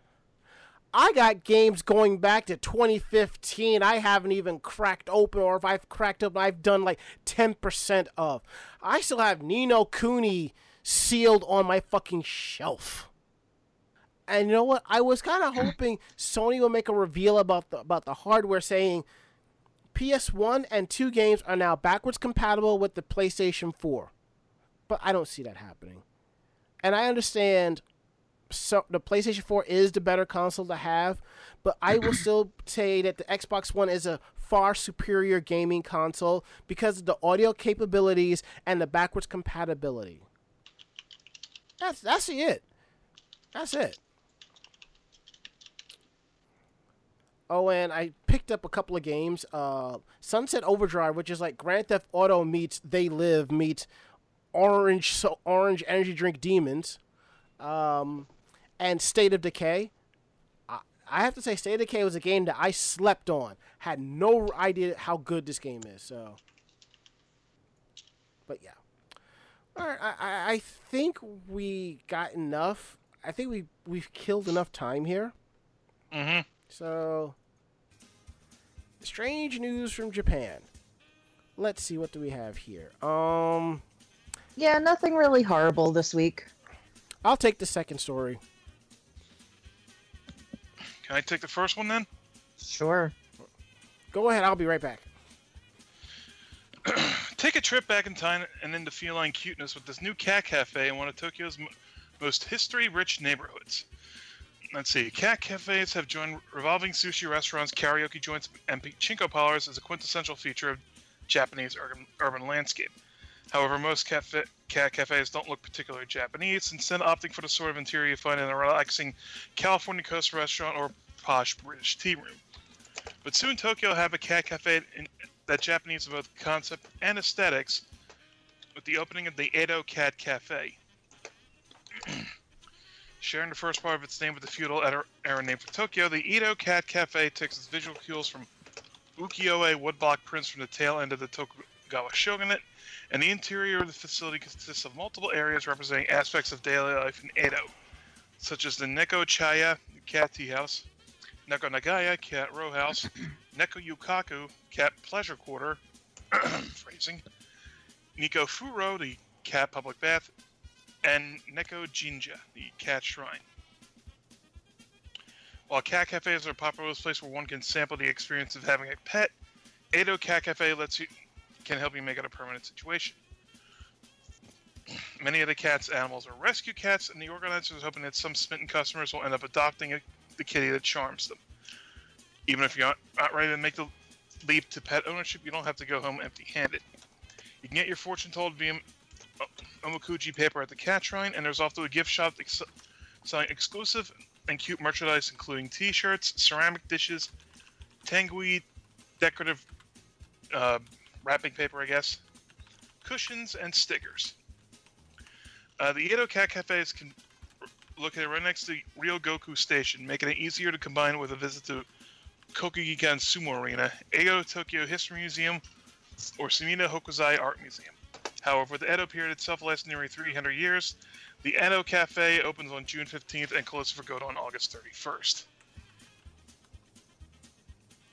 I got games going back to 2015 I haven't even cracked open, or if I've cracked open, I've done like 10% of. I still have Ni no Kuni sealed on my fucking shelf. And you know what? I was kind of [clears throat] hoping Sony would make a reveal about the about the hardware, saying PS1 and 2 games are now backwards compatible with the PlayStation 4. But I don't see that happening. And I understand so the PlayStation 4 is the better console to have, but I will [clears throat] still say that the Xbox One is a far superior gaming console because of the audio capabilities and the backwards compatibility. That's that's it. That's it. Oh, and I picked up a couple of games. Uh, Sunset Overdrive, which is like Grand Theft Auto meets They Live meets Orange so Orange Energy Drink Demons, um, and State of Decay. I, I have to say, State of Decay was a game that I slept on. Had no idea how good this game is. So, but yeah. All right, I, I, I think we got enough. I think we we've killed enough time here. hmm So, strange news from Japan. Let's see what do we have here. Um, Yeah, nothing really horrible this week. I'll take the second story. Can I take the first one then? Sure. Go ahead. I'll be right back. [clears throat] Take a trip back in time and into feline cuteness with this new cat cafe in one of Tokyo's m- most history-rich neighborhoods. let's see. Cat cafes have joined revolving sushi restaurants, karaoke joints, and pachinko parlors as a quintessential feature of Japanese urban, urban landscape. However, most cafe, cat cafes don't look particularly Japanese, instead opting for the sort of interior find in a relaxing California coast restaurant or posh British tea room. But soon Tokyo will have a cat cafe in, that Japanese in both concept and aesthetics with the opening of the Edo Cat Cafe. [clears throat] Sharing the first part of its name with the feudal era- name for Tokyo, the Edo Cat Cafe takes its visual cues from ukiyo-e woodblock prints from the tail end of the Tokugawa shogunate, and the interior of the facility consists of multiple areas representing aspects of daily life in Edo, such as the Neko Chaya Cat Tea House, Neko Nagaya Cat Row House, [clears throat] Neko Yukaku Cat Pleasure Quarter, [clears throat] phrasing, Neko Furo, the cat public bath, and Neko Jinja, the cat shrine. While cat cafes are a popular place where one can sample the experience of having a pet, Edo Cat Cafe lets you can help you make it a permanent situation. Many of the cat's animals are rescue cats, and the organizers are hoping that some smitten customers will end up adopting a, the kitty that charms them. Even if you're not, ready to make the leap to pet ownership, you don't have to go home empty-handed. You can get your fortune told via Omikuji paper at the Cat Shrine, and there's also a gift shop ex- selling exclusive and cute merchandise, including T-shirts, ceramic dishes, tangui, decorative uh, wrapping paper, I guess, cushions, and stickers. Uh, the Edo Cat Cafe is con- located right next to Ryogoku Station, making it easier to combine with a visit to Kokugikan Sumo Arena, Edo Tokyo History Museum, or Sumida Hokusai Art Museum. However, the Edo period itself lasts nearly 300 years. The Edo Cafe opens on June 15th and closes for good on August 31st.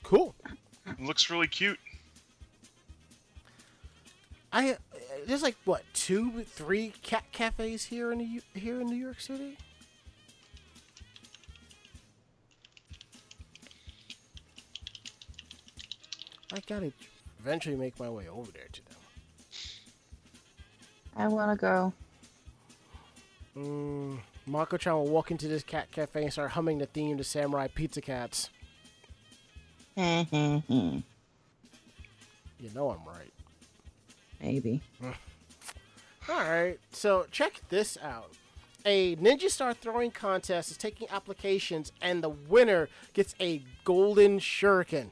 Cool. It looks really cute. I uh, there's like what two, three cat cafes here in the here in New York City. I gotta eventually make my way over there to them. I want to go. Mm, Mako-chan will walk into this cat cafe and start humming the theme to Samurai Pizza Cats. [laughs] You know I'm right. All right, so check this out. A Ninja Star throwing contest is taking applications, and the winner gets a golden shuriken.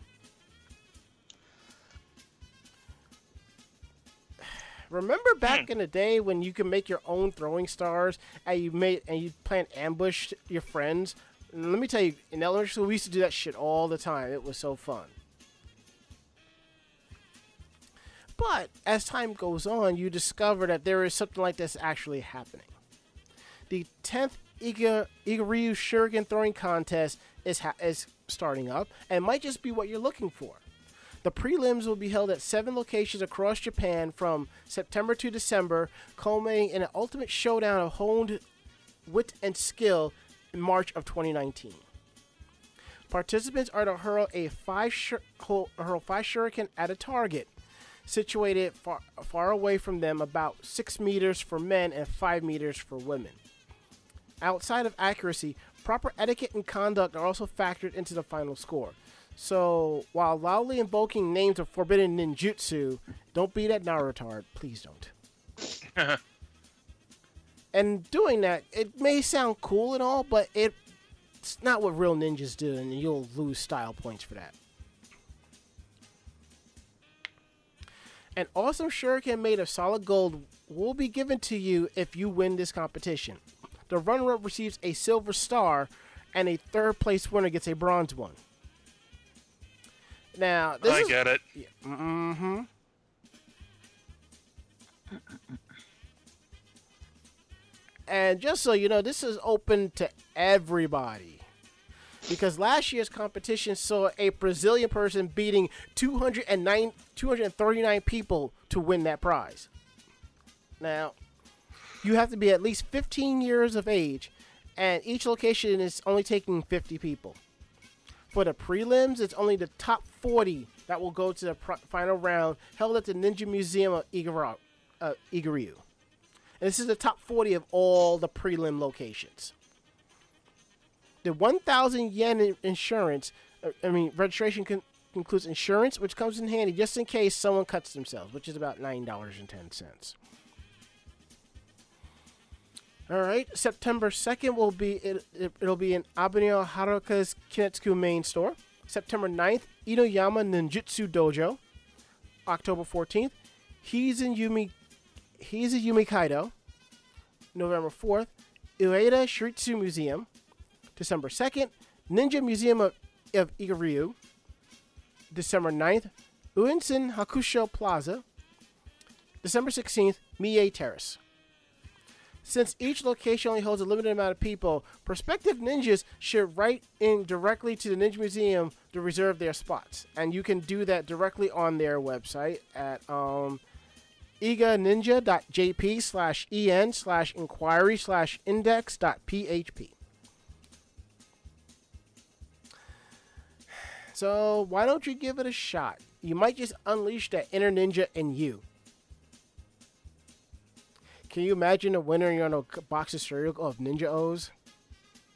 Remember back hmm. in the day when you could make your own throwing stars and you made and you plan ambush your friends? And let me tell you, in elementary school we used to do that shit all the time. It was so fun. But as time goes on, you discover that there is something like this actually happening. The 10th Iga, Igaryu Shuriken throwing contest is, ha- is starting up and might just be what you're looking for. The prelims will be held at seven locations across Japan from September to December, culminating in an ultimate showdown of honed wit and skill in March of 2019. Participants are to hurl a five shur- hurl five shuriken at a target situated far, far away from them, about six meters for men and five meters for women. Outside of accuracy, proper etiquette and conduct are also factored into the final score. So, while loudly invoking names of forbidden ninjutsu, don't be that Narutard. Please don't. [laughs] and doing that, it may sound cool and all, but it, it's not what real ninjas do, and you'll lose style points for that. An awesome shuriken made of solid gold will be given to you if you win this competition. The runner-up receives a silver star, and a third place winner gets a bronze one. Now, this I is, get it. Mm-hmm. And just so you know, this is open to everybody. Because last year's competition saw a Brazilian person beating 209, 239 people to win that prize. Now, you have to be at least 15 years of age, and each location is only taking 50 people. For the prelims, it's only the top 40 that will go to the final round held at the Ninja Museum of Igara- uh. And this is the top 40 of all the prelim locations. The 1,000 yen insurance, uh, I mean, registration con- includes insurance, which comes in handy just in case someone cuts themselves, which is about $9.10. All right, September 2nd will be it, it, will be in Abeno Harukas Kinetsuku main store. September 9th, Inoyama Ninjutsu Dojo. October 14th, Hizen Yumi Hizen Yumi Kaido. November 4th, Ueda Shiritsu Museum. December 2nd, Ninja Museum of, of. December 9th, Uinsen Hakusho Plaza. December 16th, Mie Terrace. Since each location only holds a limited amount of people, prospective ninjas should write in directly to the Ninja Museum to reserve their spots. And you can do that directly on their website at um, iganinja.jp slash en slash inquiry slash index So why don't you give it a shot? You might just unleash that inner ninja in you. Can you imagine a winner on a box of cereal of Ninja O's?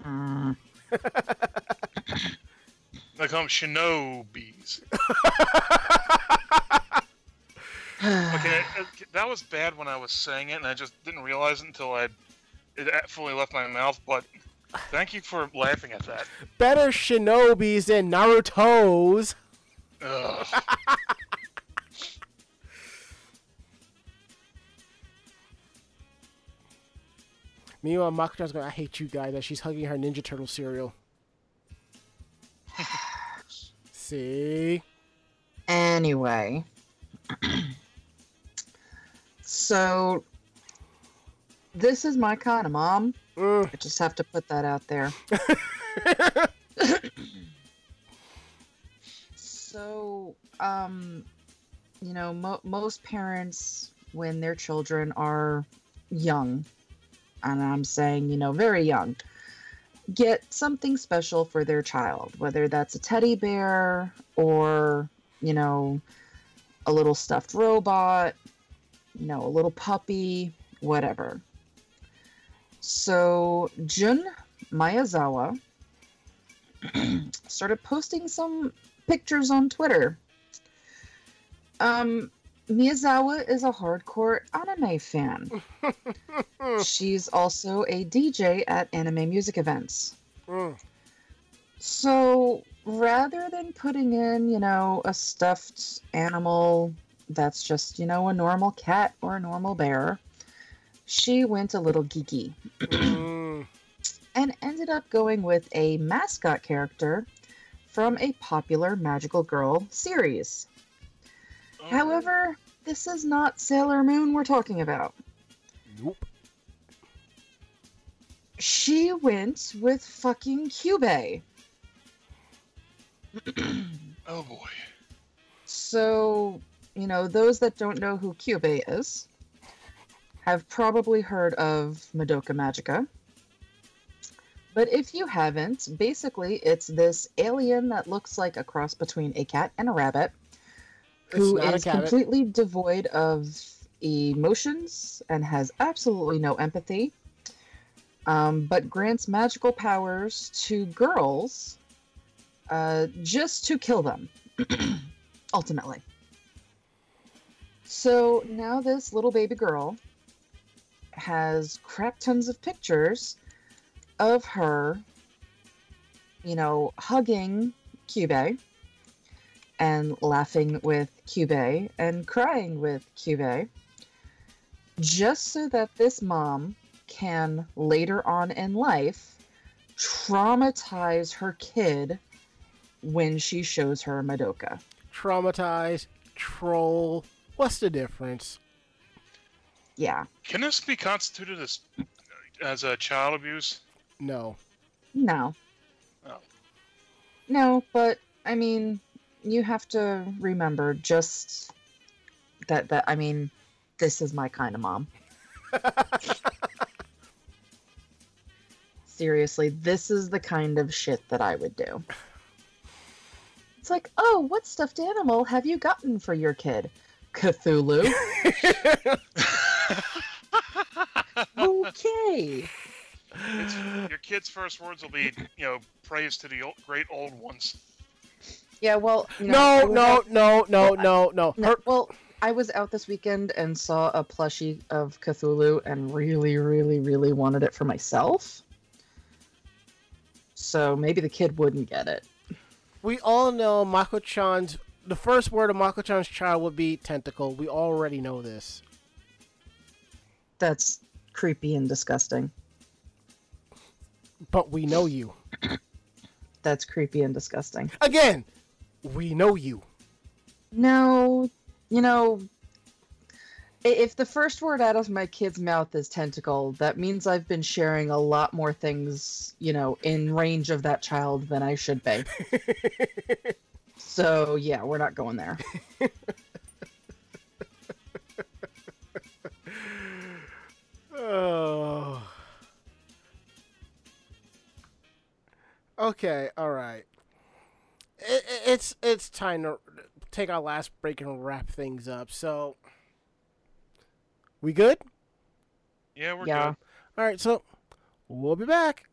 Mm. They call them shinobis. [laughs] Okay, uh, that was bad when I was saying it, and I just didn't realize it until I it fully left my mouth. But thank you for laughing at that. Better shinobis than Naruto's. [laughs] Meanwhile, Makoto's going, I hate you guys, as she's hugging her Ninja Turtle cereal. [laughs] See? Anyway. [clears throat] so this is my kind of mom. Mm, I just have to put that out there. [laughs] so, um, you know, mo- most parents, when their children are young, and I'm saying, you know, very young, get something special for their child, whether that's a teddy bear or, you know, a little stuffed robot, you know, a little puppy, whatever. So Jun Miyazawa [clears throat] started posting some pictures on Twitter. Um, Miyazawa is a hardcore anime fan. [laughs] She's also a DJ at anime music events. mm. So rather than putting in, you know, a stuffed animal that's just, you know, a normal cat or a normal bear, she went a little geeky Mm. and ended up going with a mascot character from a popular Magical Girl series. However, this is not Sailor Moon we're talking about. Nope. She went with fucking Kyubey. oh boy. So, you know, those that don't know who Kyubey is have probably heard of Madoka Magica. But if you haven't, basically it's this alien that looks like a cross between a cat and a rabbit who It's not a is completely devoid of emotions and has absolutely no empathy. Um, but grants magical powers to girls uh, just to kill them, [clears throat] ultimately. So now this little baby girl has crap tons of pictures of her, you know, hugging Cube and laughing with Cube and crying with Cube, just so that this mom can later on in life traumatize her kid when she shows her Madoka. Traumatized, troll. What's the difference? Yeah. Can this be constituted as as a child abuse? No. No. Oh. No, but I mean, you have to remember just that that I mean, this is my kind of mom. [laughs] Seriously, this is the kind of shit that I would do. It's like, oh, what stuffed animal have you gotten for your kid? Cthulhu. [laughs] okay. It's, your kid's first words will be, you know, praise to the old, great old ones. Yeah, well, you No, no, out- no, no, Well, I- no, no. no, well, I was out this weekend and saw a plushie of Cthulhu and really, really, really wanted it for myself. So maybe the kid wouldn't get it. we all know Mako-chan's the first word of Mako-chan's child would be tentacle. We already know this. That's creepy and disgusting. But we know you. That's creepy and disgusting. Again, we know you. No, you know, if the first word out of my kid's mouth is tentacle, that means I've been sharing a lot more things, you know, in range of that child than I should be. [laughs] so, yeah, we're not going there. [laughs] Oh. Okay, all right. It, it- it's it's time to take our last break and wrap things up. So, we good? Yeah, we're Yeah. good. All right, so we'll be back.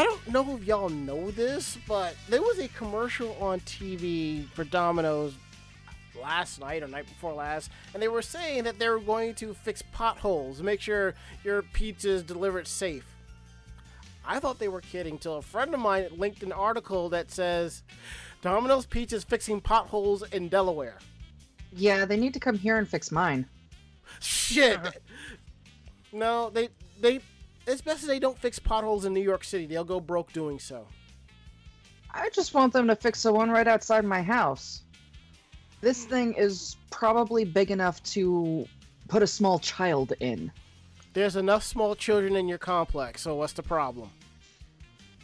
I don't know if y'all know this, but there was a commercial on TV for Domino's last night or night before last, and they were saying that they were going to fix potholes, make sure your pizza is delivered safe. I thought they were kidding till a friend of mine linked an article that says Domino's Pizza is fixing potholes in Delaware. Yeah, they need to come here and fix mine. Shit. [laughs] no, they they. It's best as they don't fix potholes in New York City. They'll go broke doing so. I just want them to fix the one right outside my house. This thing is probably big enough to put a small child in. There's enough small children in your complex, so what's the problem?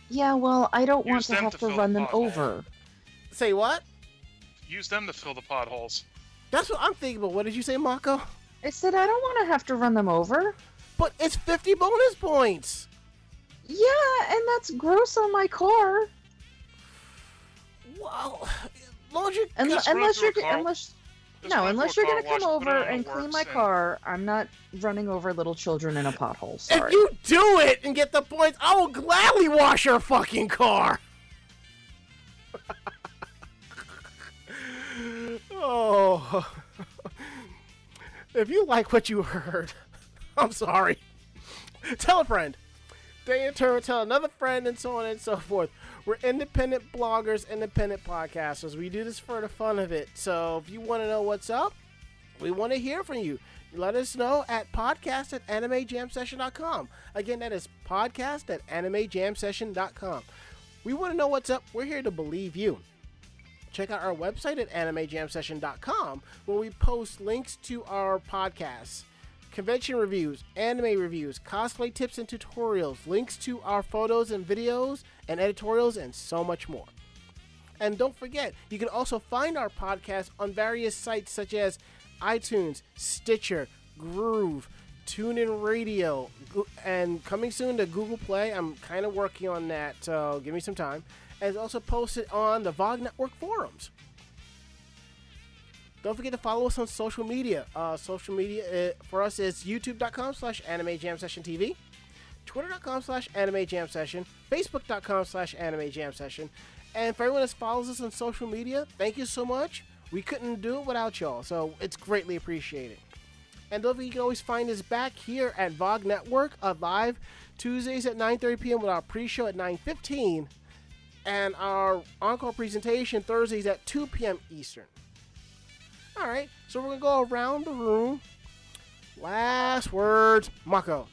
Yeah, well, I don't want to them have to to run the them pothole. over. Say what? Use them to fill the potholes. That's what I'm thinking about. What did you say, Mako? I said I don't want to have to run them over. But it's 50 bonus points. Yeah, and that's gross on my car. Well, long as you Unle- Just run unless you're car- unless no, unless you're gonna come wash, put it over and clean my and- car, I'm not running over little children in a pothole. if Sorry. you do it and get the points, I will gladly wash your fucking car. [laughs] oh. [laughs] if you like what you heard, [laughs] I'm sorry. Tell a friend. They in turn tell another friend and so on and so forth. We're independent bloggers, independent podcasters. We do this for the fun of it. So if you want to know what's up, we want to hear from you. Let us know at podcast at animejamsession.com. Again, that is podcast at animejamsession.com. We want to know what's up. We're here to believe you. Check out our website at animejamsession.com where we post links to our podcasts, convention reviews, anime reviews, cosplay tips and tutorials, links to our photos and videos and editorials, and so much more. And don't forget, you can also find our podcast on various sites such as iTunes, Stitcher, Groove, TuneIn Radio, and coming soon to Google Play. I'm kind of working on that, so give me some time. And it's also posted on the VOG Network forums. Don't forget to follow us on social media. Uh, social media uh, for us is youtube.com slash anime jam session TV, twitter.com slash anime jam session, facebook.com slash anime jam session. And for everyone that follows us on social media, thank you so much. We couldn't do it without y'all, so it's greatly appreciated. And don't forget you can always find us back here at VOG Network, uh, live Tuesdays at 9.30 p.m. with our pre-show at 9.15 and our encore presentation Thursdays at 2 p.m. Eastern. All right, so we're gonna go around the room. Last words, Mako.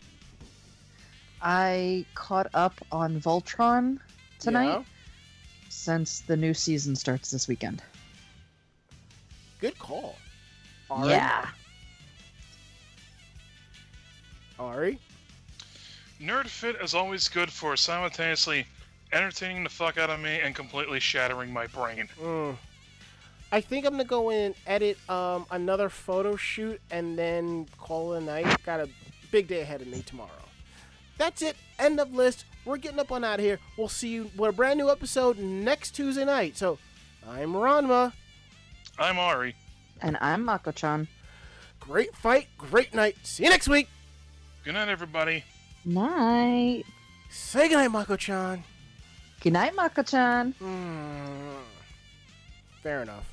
I caught up on Voltron tonight Yeah, since the new season starts this weekend. good call. Ari? Yeah. Ari. Nerd Fit is always good for simultaneously entertaining the fuck out of me and completely shattering my brain. Mm. I think I'm gonna go in and edit um, another photo shoot and then call it a night. Got a big day ahead of me tomorrow. That's it. End of list. We're getting up on out of here. We'll see you with a brand new episode next Tuesday night. So, I'm Ranma. I'm Ari. And I'm Mako-chan. Great fight, great night. See you next week. Good night, everybody. Night. Say goodnight, Mako-chan. Good night, Mako-chan. Hmm. Fair enough.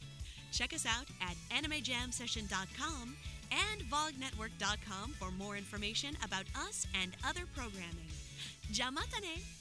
Check us out at animejamsession.com and vognetwork.com for more information about us and other programming. Jamatane!